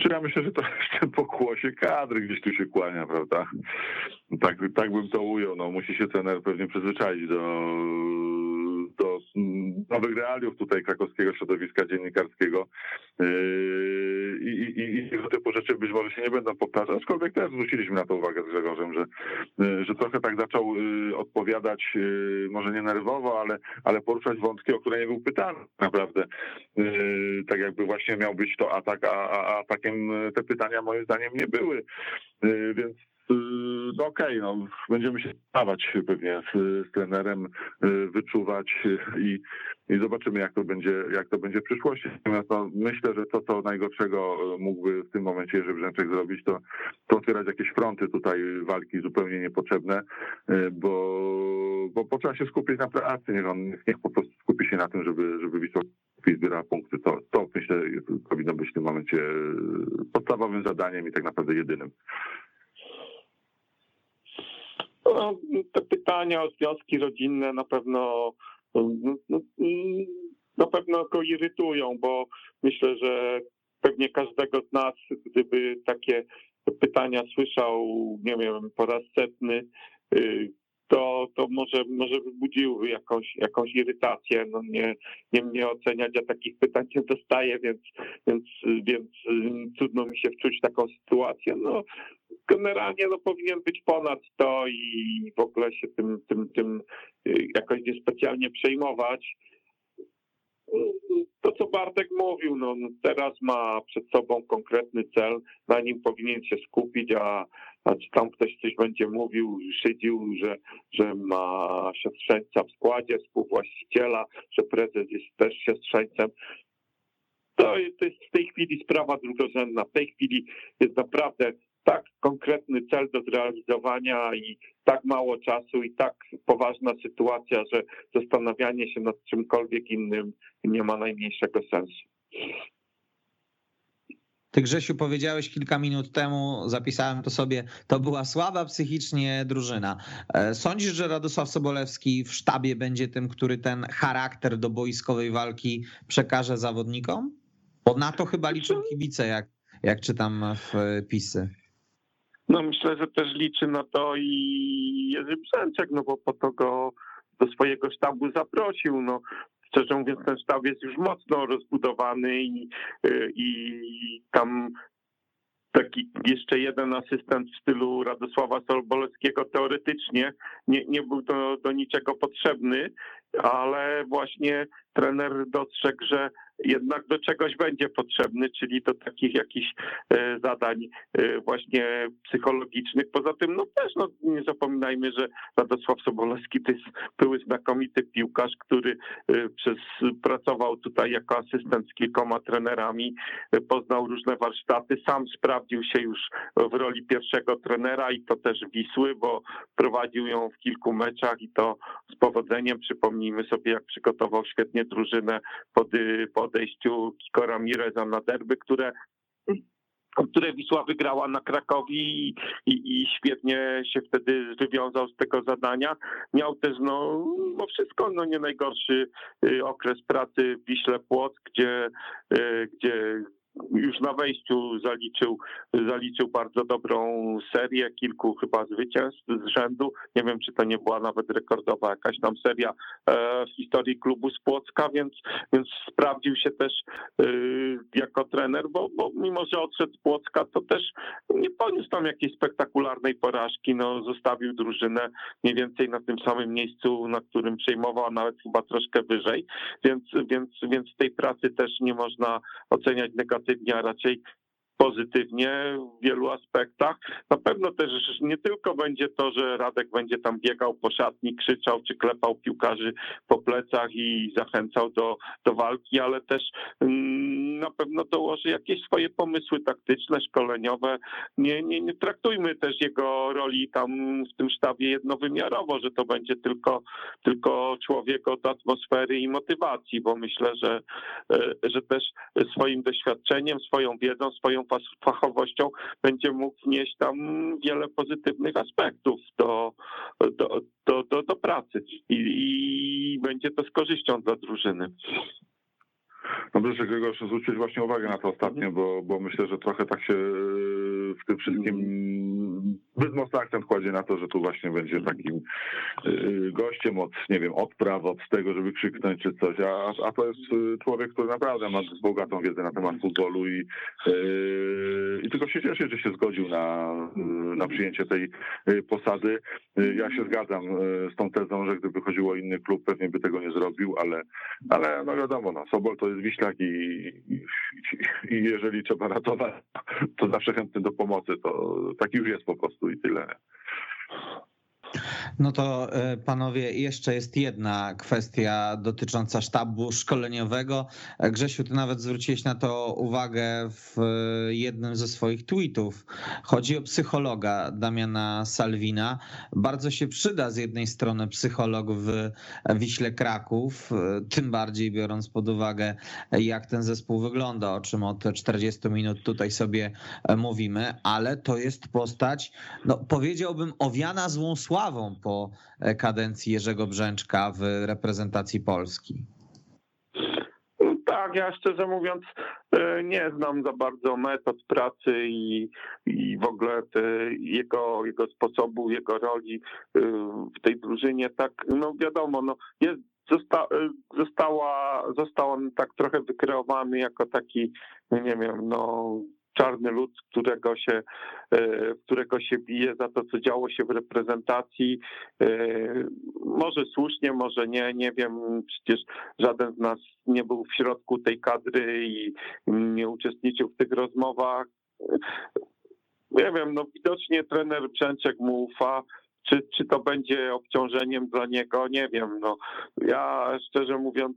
Czy ja myślę, że to jeszcze pokłosie kadry gdzieś tu się kłania, prawda? Tak, tak bym to ujął. No, musi się trener pewnie przyzwyczaić do nowych realiów tutaj krakowskiego środowiska dziennikarskiego yy, i, i, i tego typu rzeczy być może się nie będą powtarzać, aczkolwiek też zwróciliśmy na to uwagę z Grzegorzem, że, yy, że trochę tak zaczął yy, odpowiadać, może nie nerwowo, ale, ale poruszać wątki, o które nie był pytany naprawdę. Tak jakby właśnie miał być to atak, a, a atakiem te pytania moim zdaniem nie były. Więc no okej, okay, no, będziemy się stawać pewnie z, z trenerem, wyczuwać i, i zobaczymy, jak to będzie, jak to będzie w przyszłości. Natomiast no, myślę, że to, co najgorszego mógłby w tym momencie Jerzy Brzęczek zrobić, to, to otwierać jakieś fronty tutaj walki zupełnie niepotrzebne, y, bo, bo, bo trzeba się skupić na pracy, niech on niech po prostu skupi się na tym, żeby, żeby Wisła zbierała punkty. To, to myślę powinno być w tym momencie podstawowym zadaniem i tak naprawdę jedynym. No, te pytania o związki rodzinne na pewno no, no, na pewno go irytują, bo myślę, że pewnie każdego z nas, gdyby takie pytania słyszał, nie wiem, po raz setny, y, to, to może, może wybudziły jakąś, jakąś irytację. No nie, nie mnie oceniać, ja takich pytań nie dostaję, więc, więc, więc y, trudno mi się wczuć w taką sytuację. No, generalnie no, powinien być ponad to i w ogóle się tym, tym, tym y, jakoś niespecjalnie przejmować. To, co Bartek mówił, no, teraz ma przed sobą konkretny cel, na nim powinien się skupić, a, a czy tam ktoś coś będzie mówił, szydził, że, że ma siostrzeńca w składzie, współwłaściciela, że prezes jest też siostrzeńcem, to jest w tej chwili sprawa drugorzędna. W tej chwili jest naprawdę tak konkretny cel do zrealizowania i tak mało czasu i tak poważna sytuacja, że zastanawianie się nad czymkolwiek innym nie ma najmniejszego sensu. Ty Grzesiu powiedziałeś kilka minut temu, zapisałem to sobie, to była słaba psychicznie drużyna. E, sądzisz, że Radosław Sobolewski w sztabie będzie tym, który ten charakter do boiskowej walki przekaże zawodnikom? Bo na to chyba liczą kibice, jak, jak czytam w pisy. No myślę, że też liczy na to i Jerzy Brzęczek, no bo po to go do swojego sztabu zaprosił. No, szczerze mówiąc, ten sztab jest już mocno rozbudowany i, i tam taki jeszcze jeden asystent w stylu Radosława Solbolewskiego teoretycznie nie, nie był do, do niczego potrzebny, ale właśnie trener dostrzegł, że jednak do czegoś będzie potrzebny, czyli do takich jakichś e, zadań e, właśnie psychologicznych. Poza tym, no też no, nie zapominajmy, że Radosław Sobolewski to jest były znakomity piłkarz, który e, przez, pracował tutaj jako asystent z kilkoma trenerami, poznał różne warsztaty, sam sprawdził się już w roli pierwszego trenera i to też Wisły, bo prowadził ją w kilku meczach i to z powodzeniem. Przypomnijmy sobie, jak przygotował świetnie drużynę pod, pod odejściu Kikora Mireza na derby, które które Wisła wygrała na Krakowi i, i, i, świetnie się wtedy wywiązał z tego zadania. Miał też, no, no wszystko, no nie najgorszy y, okres pracy w Wiśle Płock, gdzie, y, gdzie już na wejściu zaliczył, zaliczył bardzo dobrą serię, kilku chyba zwycięstw z rzędu. Nie wiem, czy to nie była nawet rekordowa jakaś tam seria e, w historii klubu z Płocka, więc, więc sprawdził się też e, jako trener, bo, bo mimo, że odszedł z Płocka, to też nie poniósł tam jakiejś spektakularnej porażki. No, zostawił drużynę mniej więcej na tym samym miejscu, na którym przejmował, a nawet chyba troszkę wyżej, więc, więc, więc tej pracy też nie można oceniać negatywnie negatywnie, a raczej pozytywnie w wielu aspektach. Na pewno też nie tylko będzie to, że Radek będzie tam biegał po szatni, krzyczał czy klepał piłkarzy po plecach i zachęcał do, do walki, ale też mm, na pewno dołoży jakieś swoje pomysły taktyczne, szkoleniowe. Nie, nie, nie traktujmy też jego roli tam w tym sztabie jednowymiarowo, że to będzie tylko, tylko człowiek od atmosfery i motywacji, bo myślę, że, e, że też swoim doświadczeniem, swoją wiedzą, swoją fachowością będzie mógł wnieść tam wiele pozytywnych aspektów do, do, do, do, do pracy I, i będzie to z korzyścią dla drużyny. No proszę Grzegorz zwrócić właśnie uwagę na to ostatnie, bo, bo myślę, że trochę tak się w tym wszystkim zbyt mocno akcent kładzie na to, że tu właśnie będzie takim y, gościem od, nie wiem, odpraw, od tego, żeby krzyknąć czy coś, a, a to jest y, człowiek, który naprawdę ma bogatą wiedzę na temat futbolu i, i tylko się cieszę, że się zgodził na, na przyjęcie tej posady. Ja się zgadzam z tą tezą, że gdyby chodziło o inny klub, pewnie by tego nie zrobił, ale, ale no wiadomo, no, Sobol to jest I, i, i jeżeli trzeba ratować, to zawsze chętny do pomocy, to taki już jest po prostu i tyle. No to e, panowie, jeszcze jest jedna kwestia dotycząca sztabu szkoleniowego. E, Grzesiu, ty nawet zwróciłeś na to uwagę w e, jednym ze swoich tweetów. Chodzi o psychologa Damiana Salwina. Bardzo się przyda z jednej strony psycholog w Wiśle Kraków, tym bardziej biorąc pod uwagę, jak ten zespół wygląda, o czym od 40 minut tutaj sobie mówimy, ale to jest postać, no powiedziałbym, owiana złą sławą po e, kadencji Jerzego Brzęczka w reprezentacji Polski? Tak, ja szczerze mówiąc e, nie znam za bardzo metod pracy i, i w ogóle jego, jego sposobu, jego roli e, w tej drużynie. Tak, no wiadomo, no jest, zosta, została, został on tak trochę wykreowany jako taki, nie wiem, no czarny lud, którego się, e, którego się bije za to, co działo się w reprezentacji. E, może słusznie, może nie, nie wiem, przecież żaden z nas nie był w środku tej kadry i nie uczestniczył w tych rozmowach. Nie wiem, no widocznie trener Brzęczek mu ufa. Czy, czy to będzie obciążeniem dla niego? Nie wiem. No, ja szczerze mówiąc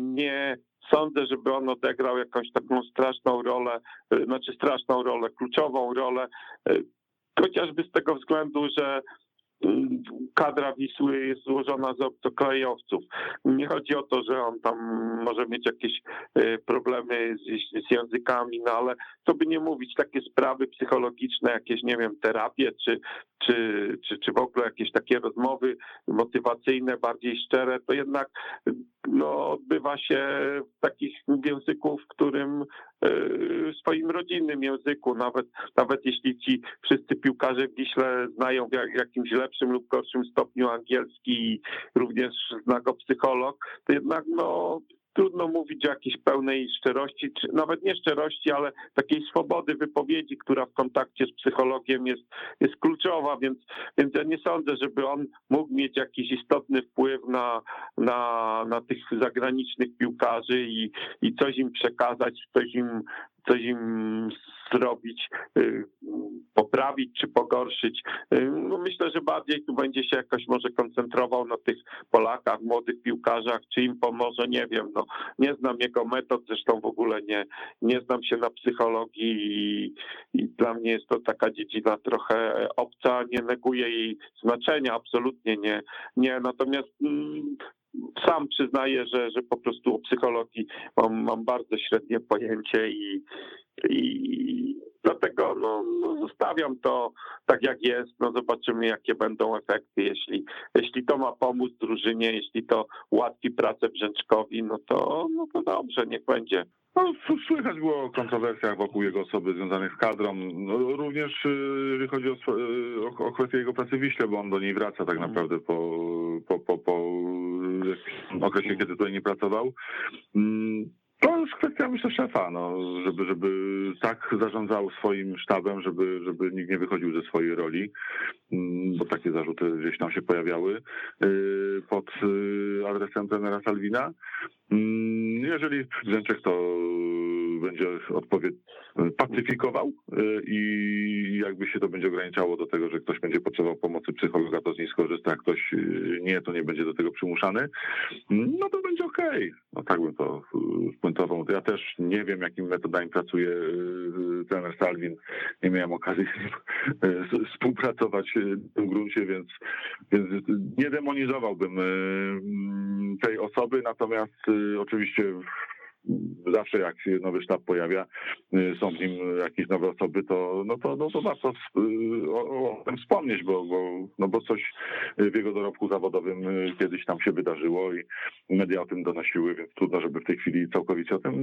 nie sądzę, żeby on odegrał jakąś taką straszną rolę, znaczy straszną rolę, kluczową rolę, chociażby z tego względu, że kadra Wisły jest złożona z obcokrajowców. Nie chodzi o to, że on tam może mieć jakieś problemy z, z, językami, no ale co by nie mówić, takie sprawy psychologiczne, jakieś, nie wiem, terapie, czy, czy, czy, czy w ogóle jakieś takie rozmowy motywacyjne, bardziej szczere, to jednak no, odbywa się w takich języku, w którym e, w swoim rodzinnym języku, nawet, nawet jeśli ci wszyscy piłkarze w Wiśle znają w jakimś lepszym lub gorszym stopniu angielski i również zna psycholog, to jednak no, trudno mówić o jakiejś pełnej szczerości, czy nawet nie szczerości, ale takiej swobody wypowiedzi, która w kontakcie z psychologiem jest, jest kluczowa, więc, więc ja nie sądzę, żeby on mógł mieć jakiś istotny wpływ na, na, na tych zagranicznych piłkarzy i, i coś im przekazać, coś im coś im zrobić, y, poprawić czy pogorszyć. Y, no myślę, że bardziej tu będzie się jakoś może koncentrował na tych Polakach, młodych piłkarzach, czy im pomoże, nie wiem. No, nie znam jego metod, zresztą w ogóle nie, nie znam się na psychologii i, i dla mnie jest to taka dziedzina trochę obca, nie neguję jej znaczenia, absolutnie nie. nie. Natomiast mm, sam przyznaję, że, że po prostu o psychologii mam, mam bardzo średnie pojęcie i, i dlatego no, no, zostawiam to tak jak jest. No zobaczymy, jakie będą efekty. Jeśli, jeśli to ma pomóc drużynie, jeśli to ułatwi pracę Brzęczkowi, no to, no to dobrze, niech będzie. No, słychać było o kontrowersjach wokół jego osoby związanych z kadrą. No, również y, jeżeli chodzi o, y, o, o kwestię jego pracy w Wiśle, bo on do niej wraca tak mhm. naprawdę po, po, po, po okresie, kiedy tutaj nie pracował. To jest kwestia, myślę, szefa, no, żeby, żeby tak zarządzał swoim sztabem, żeby, żeby nikt nie wychodził ze swojej roli, mm, bo takie zarzuty gdzieś tam się pojawiały y, pod adresem trenera Salwina. Mm, jeżeli Brzęczek to będzie odpowiednio pacyfikował y, i jakby się to będzie ograniczało do tego, że ktoś będzie potrzebował pomocy psychologa, to z niej skorzysta, a ktoś y, nie, to nie będzie do tego przymuszany, no to będzie okej. Okay. No tak bym to y. Ja też nie wiem, jakimi metodami pracuje trener Salwin. Nie miałem okazji z nim współpracować w tym gruncie, więc, więc nie demonizowałbym tej osoby, natomiast oczywiście zawsze jak się nowy sztab pojawia, y, są w nim jakieś nowe osoby, to, no to, no to warto o, o tym wspomnieć, bo, bo, no bo coś w jego dorobku zawodowym y, kiedyś tam się wydarzyło i media o tym donosiły, więc trudno, żeby w tej chwili całkowicie o tym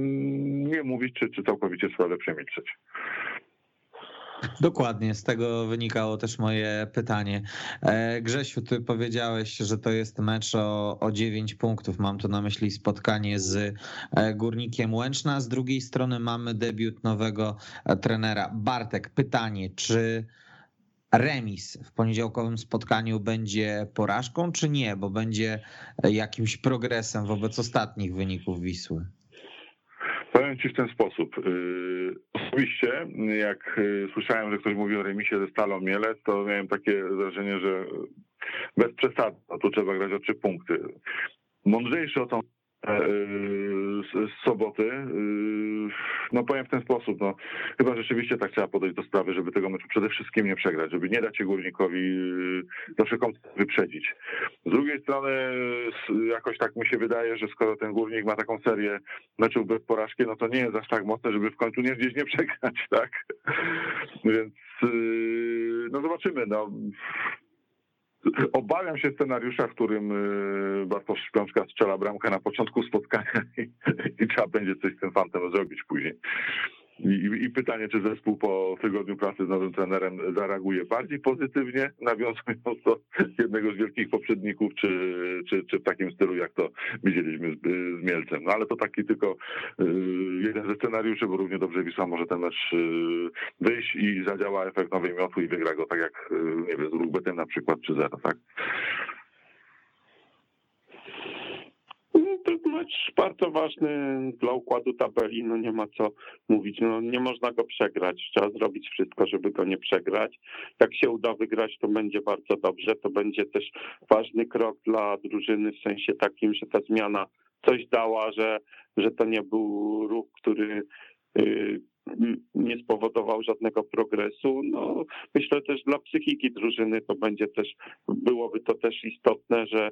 nie mówić, czy, czy całkowicie sprawę przemilczeć. Dokładnie, z tego wynikało też moje pytanie. E, Grzesiu, ty powiedziałeś, że to jest mecz o, o 9 punktów. Mam tu na myśli spotkanie z e, Górnikiem Łęczna. Z drugiej strony mamy debiut nowego e, trenera. Bartek, pytanie, czy remis w poniedziałkowym spotkaniu będzie porażką, czy nie, bo będzie jakimś progresem wobec ostatnich wyników Wisły? Powiem Ci w ten sposób. Y, osobiście, jak y, słyszałem, że ktoś mówi o remisie ze Stalą Mielec, to miałem takie wrażenie, że bez przesady, no tu trzeba grać o trzy punkty. Mądrzejszy o tą E, z soboty. No powiem w ten sposób, no chyba rzeczywiście tak trzeba podejść do sprawy, żeby tego meczu przede wszystkim nie przegrać, żeby nie dać się górnikowi e, do wyprzedzić. Z drugiej strony jakoś tak mi się wydaje, że skoro ten górnik ma taką serię meczów bez porażki, no to nie jest aż tak mocne, żeby w końcu nie gdzieś nie przegrać, tak? Więc no zobaczymy, no Obawiam się scenariusza, w którym y, Bartosz Śpiączka strzela bramkę na początku spotkania i, i trzeba będzie coś z tym fantem zrobić później. I, I, pytanie, czy zespół po tygodniu pracy z nowym trenerem zareaguje bardziej pozytywnie, nawiązując do jednego z wielkich poprzedników, czy, czy, czy w takim stylu, jak to widzieliśmy z, z Mielcem. No ale to taki tylko y, jeden ze scenariuszy, bo równie dobrze Wisła może ten mecz y, wyjść i zadziała efekt nowej miotły i wygra go tak jak, y, nie wiem, z Rugbetem na przykład, czy zero, tak? to mecz bardzo ważny dla układu tabeli, no nie ma co mówić, no nie można go przegrać, trzeba zrobić wszystko, żeby go nie przegrać. Jak się uda wygrać, to będzie bardzo dobrze, to będzie też ważny krok dla drużyny w sensie takim, że ta zmiana coś dała, że, że to nie był ruch, który y, nie spowodował żadnego progresu. No, myślę też dla psychiki drużyny to będzie też, byłoby to też istotne, że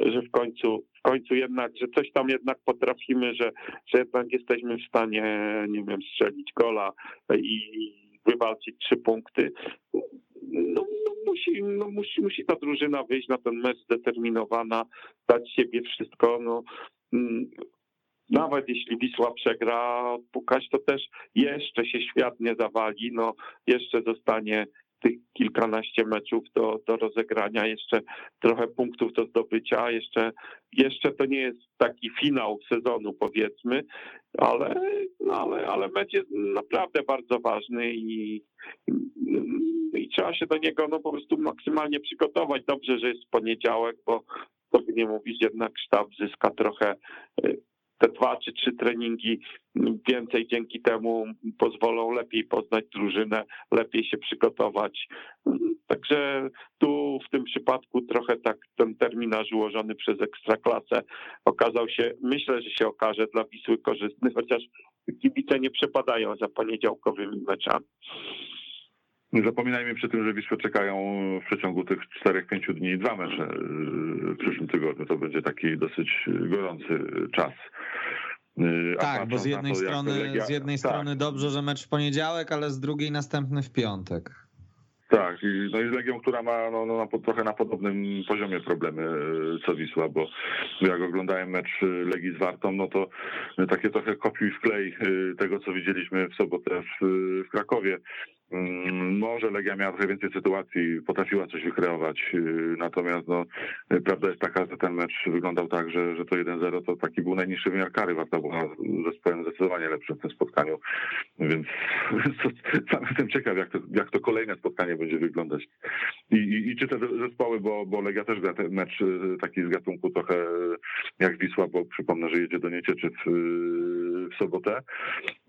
że w końcu, w końcu jednak, że coś tam jednak potrafimy, że, że jednak jesteśmy w stanie, nie wiem, strzelić gola i wywalczyć trzy punkty. No, no, musi, no musi, musi ta drużyna wyjść na ten mecz zdeterminowana, dać siebie wszystko. No, mm, nawet jeśli Wisła przegra, pukać to też jeszcze się świat nie zawali, no jeszcze zostanie tych kilkanaście meczów do, do rozegrania, jeszcze trochę punktów do zdobycia, jeszcze, jeszcze to nie jest taki finał sezonu powiedzmy, ale, no ale, ale mecz jest naprawdę bardzo ważny i, i trzeba się do niego no, po prostu maksymalnie przygotować. Dobrze, że jest poniedziałek, bo to nie mówisz, jednak sztab zyska trochę te dwa czy trzy treningi więcej dzięki temu pozwolą lepiej poznać drużynę, lepiej się przygotować. Także tu w tym przypadku trochę tak ten terminarz ułożony przez Ekstraklasę okazał się, myślę, że się okaże dla Wisły korzystny, chociaż kibice nie przepadają za poniedziałkowymi meczami. Nie zapominajmy przy tym, że Wisłę czekają w przeciągu tych 4-5 dni dwa mecze w przyszłym tygodniu. To będzie taki dosyć gorący czas. Y, tak, bo z jednej strony, Legia... z jednej tak. strony dobrze, że mecz w poniedziałek, ale z drugiej następny w piątek. Tak, no i z Legią, która ma no, no, trochę na podobnym poziomie problemy y, co Wisła, bo jak oglądałem mecz Legii z Wartą, no to takie trochę kopiuj wklej tego, co widzieliśmy w sobotę w, w Krakowie. Mm, może Legia miała trochę więcej sytuacji, potrafiła coś wykreować, y, natomiast no, prawda jest taka, że ten mecz wyglądał tak, że, że to 1-0 to taki był najniższy wymiar kary, Warta była zespołem zdecydowanie lepszym w tym spotkaniu, więc sam jestem ciekaw, jak to, jak to kolejne spotkanie będzie wyglądać. I, i, i czy te zespoły, bo, bo Legia też gra mecz y, taki z gatunku trochę jak Wisła, bo przypomnę, że jedzie do Niecieczy w, sobotę.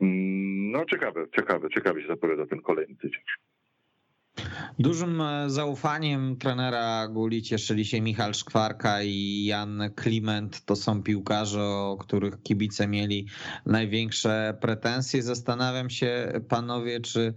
Mm, no ciekawe, ciekawe, ciekawie się zapowiada ten kolejny tydzień. Dużym e, zaufaniem trenera Guli cieszyli się Michal Szkwarka i Jan Kliment. To są piłkarze, o których kibice mieli największe pretensje. Zastanawiam się, panowie, czy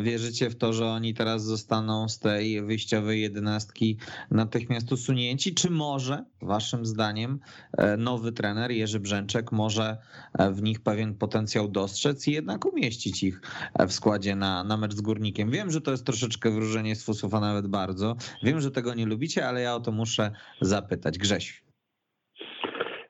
wierzycie w to, że oni teraz zostaną z tej wyjściowej jedenastki natychmiast usunięci? Czy może, waszym zdaniem, e, nowy trener Jerzy Brzęczek może e, w nich pewien potencjał dostrzec i jednak umieścić ich w składzie na, na mecz z Górnikiem? Wiem, że to jest troszeczkę wróżenie z fusów, a nawet bardzo. Wiem, że tego nie lubicie, ale ja o to muszę zapytać. Grzesiu.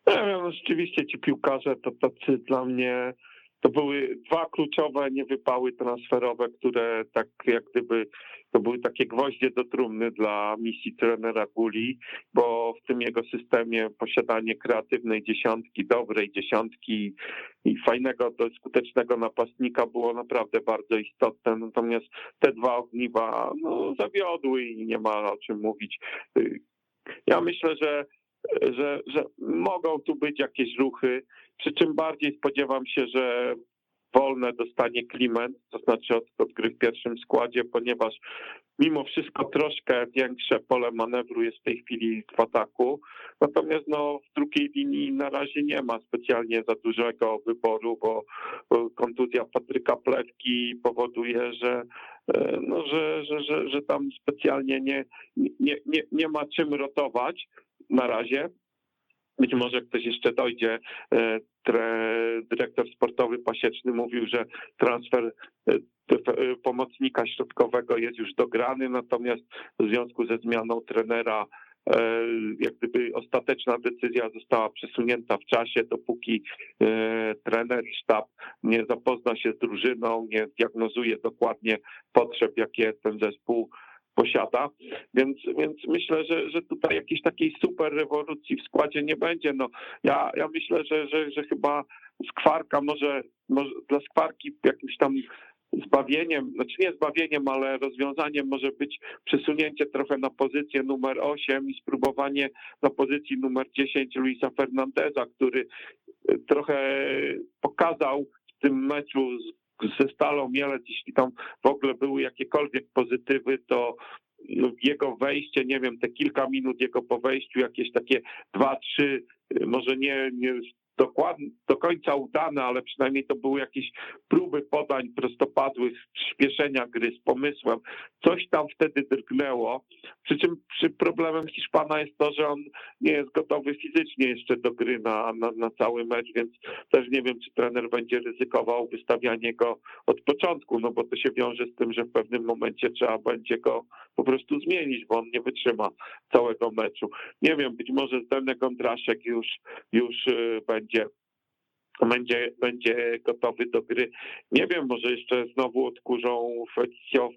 No, rzeczywiście ci piłkarze to tacy dla mnie to były dwa kluczowe niewypały transferowe, które tak jak gdyby to były takie gwoździe do trumny dla misji trenera Guli, bo w tym jego systemie posiadanie kreatywnej dziesiątki, dobrej dziesiątki i fajnego, skutecznego napastnika było naprawdę bardzo istotne. Natomiast te dwa ogniwa no, zawiodły i nie ma o czym mówić. Ja myślę, że że, że mogą tu być jakieś ruchy, przy czym bardziej spodziewam się, że wolne dostanie Kliment, to znaczy od, od gry w pierwszym składzie, ponieważ mimo wszystko troszkę większe pole manewru jest w tej chwili w ataku. Natomiast no, w drugiej linii na razie nie ma specjalnie za dużego wyboru, bo kontuzja Patryka Plewki powoduje, że, e, no, że, że, że, że tam specjalnie nie, nie, nie, nie ma czym rotować na razie. Być może ktoś jeszcze dojdzie. E, dyrektor sportowy Pasieczny mówił, że transfer e, e, pomocnika środkowego jest już dograny, natomiast w związku ze zmianą trenera jak gdyby ostateczna decyzja została przesunięta w czasie, dopóki trener sztab nie zapozna się z drużyną, nie diagnozuje dokładnie potrzeb, jakie ten zespół posiada, więc, więc myślę, że, że tutaj jakiejś takiej super rewolucji w składzie nie będzie. No, ja, ja myślę, że, że, że chyba skwarka może, może dla skwarki jakimś tam zbawieniem, znaczy nie zbawieniem, ale rozwiązaniem może być przesunięcie trochę na pozycję numer 8 i spróbowanie na pozycji numer 10 Luisa Fernandeza, który trochę pokazał w tym meczu z ze Stalą Mielec, jeśli tam w ogóle były jakiekolwiek pozytywy, to no, jego wejście, nie wiem, te kilka minut jego po wejściu, jakieś takie dwa, trzy, może nie, nie dokładnie, do końca udane, ale przynajmniej to były jakieś próby podań prostopadłych, śpieszenia gry z pomysłem. Coś tam wtedy drgnęło. Przy czym przy problemem Hiszpana jest to, że on nie jest gotowy fizycznie jeszcze do gry na, na, na cały mecz, więc też nie wiem, czy trener będzie ryzykował wystawianie go od początku, no bo to się wiąże z tym, że w pewnym momencie trzeba będzie go po prostu zmienić, bo on nie wytrzyma całego meczu. Nie wiem, być może Zdenek Kondraszek już, już y, będzie będzie, będzie gotowy do gry. Nie wiem, może jeszcze znowu odkurzą Felicio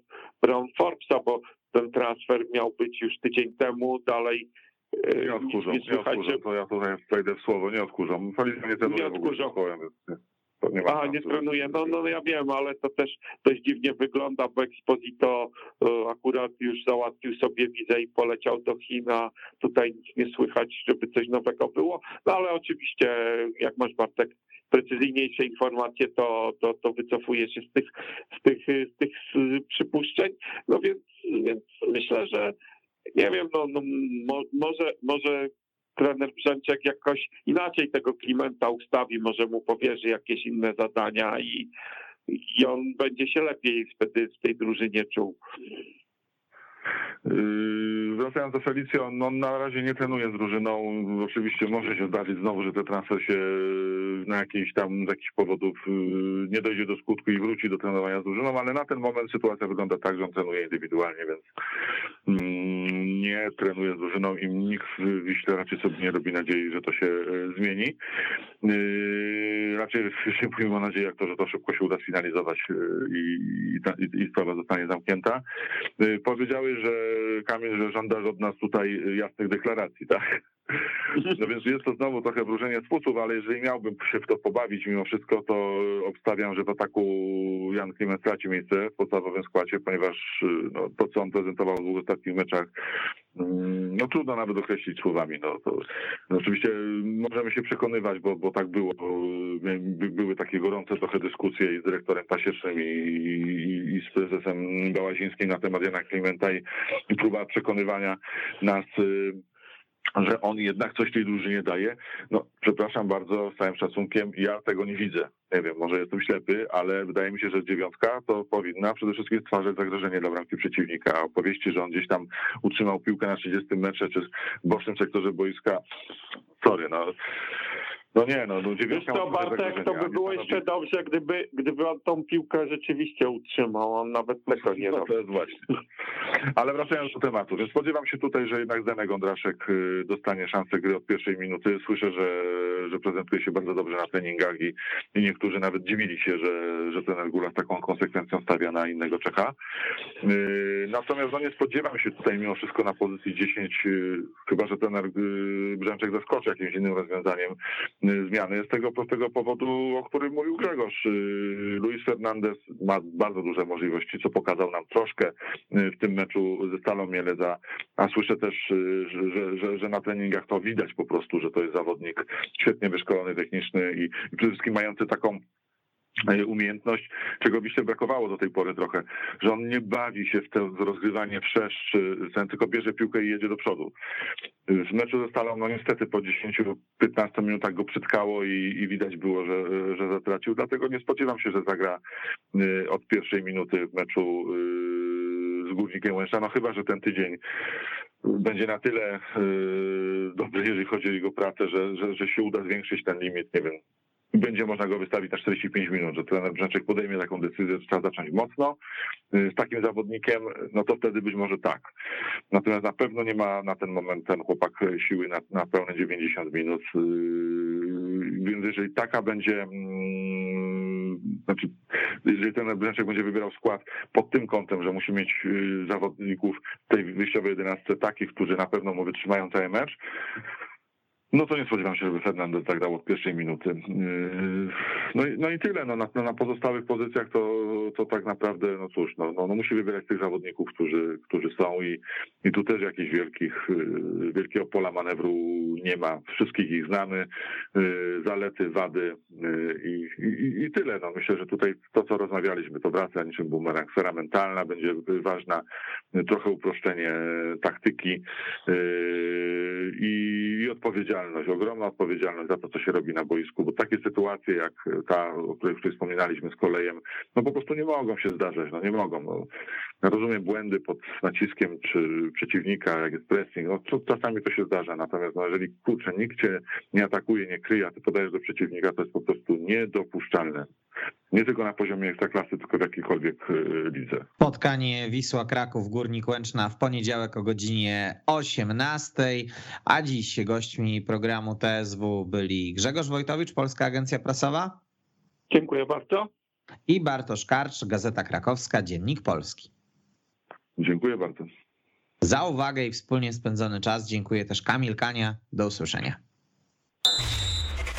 Brown Forbesa, bo ten transfer miał być już tydzień temu, dalej y, nie odkurzą, nie, odkurzą, to ja tutaj wejdę w słowo, nie odkurzą. Felicio nie trenuje nie odkurzą. Nie A, nie trenuje. No, no ja wiem, ale to też dość dziwnie wygląda, bo Exposito e, akurat już załatwił sobie wizę i poleciał do Chin, tutaj nic nie słychać, żeby coś nowego było. No ale oczywiście, jak masz Bartek precyzyjniejsze informacje, to, to, to wycofuje się z tych, z tych, z tych przypuszczeń. No więc, więc myślę, że nie wiem, no, no może, może trener Brzęczek jakoś inaczej tego Klimenta ustawi, może mu powierzy jakieś inne zadania i, i on będzie się lepiej wtedy w tej drużynie czuł. Yy, wracając do Felicio, no na razie nie trenuje z drużyną. Oczywiście może się zdarzyć znowu, że ten transfer się na jakiejś tam z jakichś powodów yy, nie dojdzie do skutku i wróci do trenowania z drużyną, ale na ten moment sytuacja wygląda tak, że on trenuje indywidualnie, więc nie trenuje z drużyną i nikt w Wiśle raczej sobie nie robi nadziei, że to się yy, zmieni. Raczej przyjmujemy nadzieję, jak to, że to szybko się uda sfinalizować i, i, i sprawa zostanie zamknięta. Powiedziałeś, że Kamil, że żądasz od nas tutaj jasnych deklaracji, tak? No więc jest to znowu trochę wróżenie z ale jeżeli miałbym się w to pobawić mimo wszystko, to obstawiam, że w ataku Jan Klimen straci miejsce w podstawowym składzie, ponieważ no, to, co on prezentował w dwóch ostatnich meczach, no trudno nawet określić słowami. No, to, no oczywiście możemy się przekonywać, bo, bo tak było. By, były takie gorące trochę dyskusje i z dyrektorem Pasiecznym i, i, i z prezesem Bałazińskim na temat Jana Klimenta i, próba przekonywania nas że on jednak coś tej drużynie daje. No, przepraszam bardzo, z całym szacunkiem, ja tego nie widzę. Nie wiem, może jestem ślepy, ale wydaje mi się, że dziewiątka to powinna przede wszystkim stwarzać zagrożenie dla bramki przeciwnika. Opowieści, że on gdzieś tam utrzymał piłkę na 30 metrze czy w bocznym sektorze boiska. Sorry, no no nie, no, no dziewiątka... to Bartek, to by było jeszcze dobrze, gdyby, gdyby on tą piłkę rzeczywiście utrzymał, on nawet tego nie no, to jest właśnie. Ale wracając do tematu, więc spodziewam się tutaj, że jednak Zdenek Ondraszek y, dostanie szansę gry od pierwszej minuty. Słyszę, że, że prezentuje się bardzo dobrze na treningach i, i niektórzy nawet dziwili się, że, że Gula z taką konsekwencją stawia na innego Czecha. Y, natomiast no nie spodziewam się tutaj mimo wszystko na pozycji 10, y, chyba że trener Brzęczek zaskoczy jakimś innym rozwiązaniem zmiany z tego prostego powodu, o którym mówił Grzegorz. Y, Luis Fernandez ma bardzo duże możliwości, co pokazał nam troszkę y, w tym meczu ze Stalą Mieleza, a słyszę też, y, że, że, że na treningach to widać po prostu, że to jest zawodnik świetnie wyszkolony, techniczny i, przede wszystkim mający taką umiejętność, czego byście brakowało do tej pory trochę, że on nie bawi się w to rozgrywanie ten tylko bierze piłkę i jedzie do przodu. W meczu ze Stalą, no niestety po 10-15 minutach go przytkało i, i, widać było, że, że zatracił, dlatego nie spodziewam się, że zagra e, od pierwszej minuty w meczu e, z Górnikiem Łęcza, no chyba, że ten tydzień będzie na tyle dobry, jeżeli chodzi o jego pracę, że, że, że się uda zwiększyć ten limit, nie wiem, będzie można go wystawić na 45 minut, że trener Brzęczek podejmie taką decyzję, że trzeba zacząć mocno. Y, z takim zawodnikiem, no to wtedy być może tak. Natomiast na pewno nie ma na ten moment ten chłopak siły na, na pełne 90 minut. Y, więc jeżeli taka będzie, mm, znaczy, jeżeli ten Brzęczek będzie wybierał skład pod tym kątem, że musi mieć y, zawodników tej wyjściowej 11 takich, którzy na pewno mu wytrzymają cały mecz, No to nie spodziewam się, żeby Fernandez tak dał od pierwszej minuty. Yy, no i, no i tyle. No na, na pozostałych pozycjach to, to tak naprawdę, no cóż, no, no, no musi wybierać tych zawodników, którzy, którzy są i, i tu też jakichś wielkich, yy, wielkiego pola manewru nie ma. Wszystkich ich znamy, yy, zalety, wady i, i, i tyle. No myślę, że tutaj to, co rozmawialiśmy, to wraca niczym bumerang. Sfera mentalna będzie ważna, trochę uproszczenie taktyki i, i odpowiedzialność odpowiedzialność, ogromna odpowiedzialność za to, co się robi na boisku, bo takie sytuacje jak ta, o której wspominaliśmy z kolejem, no po prostu nie mogą się zdarzać, no nie mogą. No. Rozumiem błędy pod naciskiem czy przeciwnika, jak jest pressing, no czasami to się zdarza, natomiast no, jeżeli kurczę, nikt cię nie atakuje, nie kryje, a ty podajesz do przeciwnika, to jest po prostu niedopuszczalne. Nie tylko na poziomie ekstraklasy, tylko w jakiejkolwiek y, lidze. Spotkanie Wisła Kraków Górnik Łęczna w poniedziałek o godzinie 18, a dziś gośćmi programu TSW byli Grzegorz Wojtowicz, Polska Agencja Prasowa. Dziękuję bardzo. I Bartosz Karcz, Gazeta Krakowska, Dziennik Polski. Dziękuję bardzo. Za uwagę i wspólnie spędzony czas dziękuję też Kamil Kania. Do usłyszenia.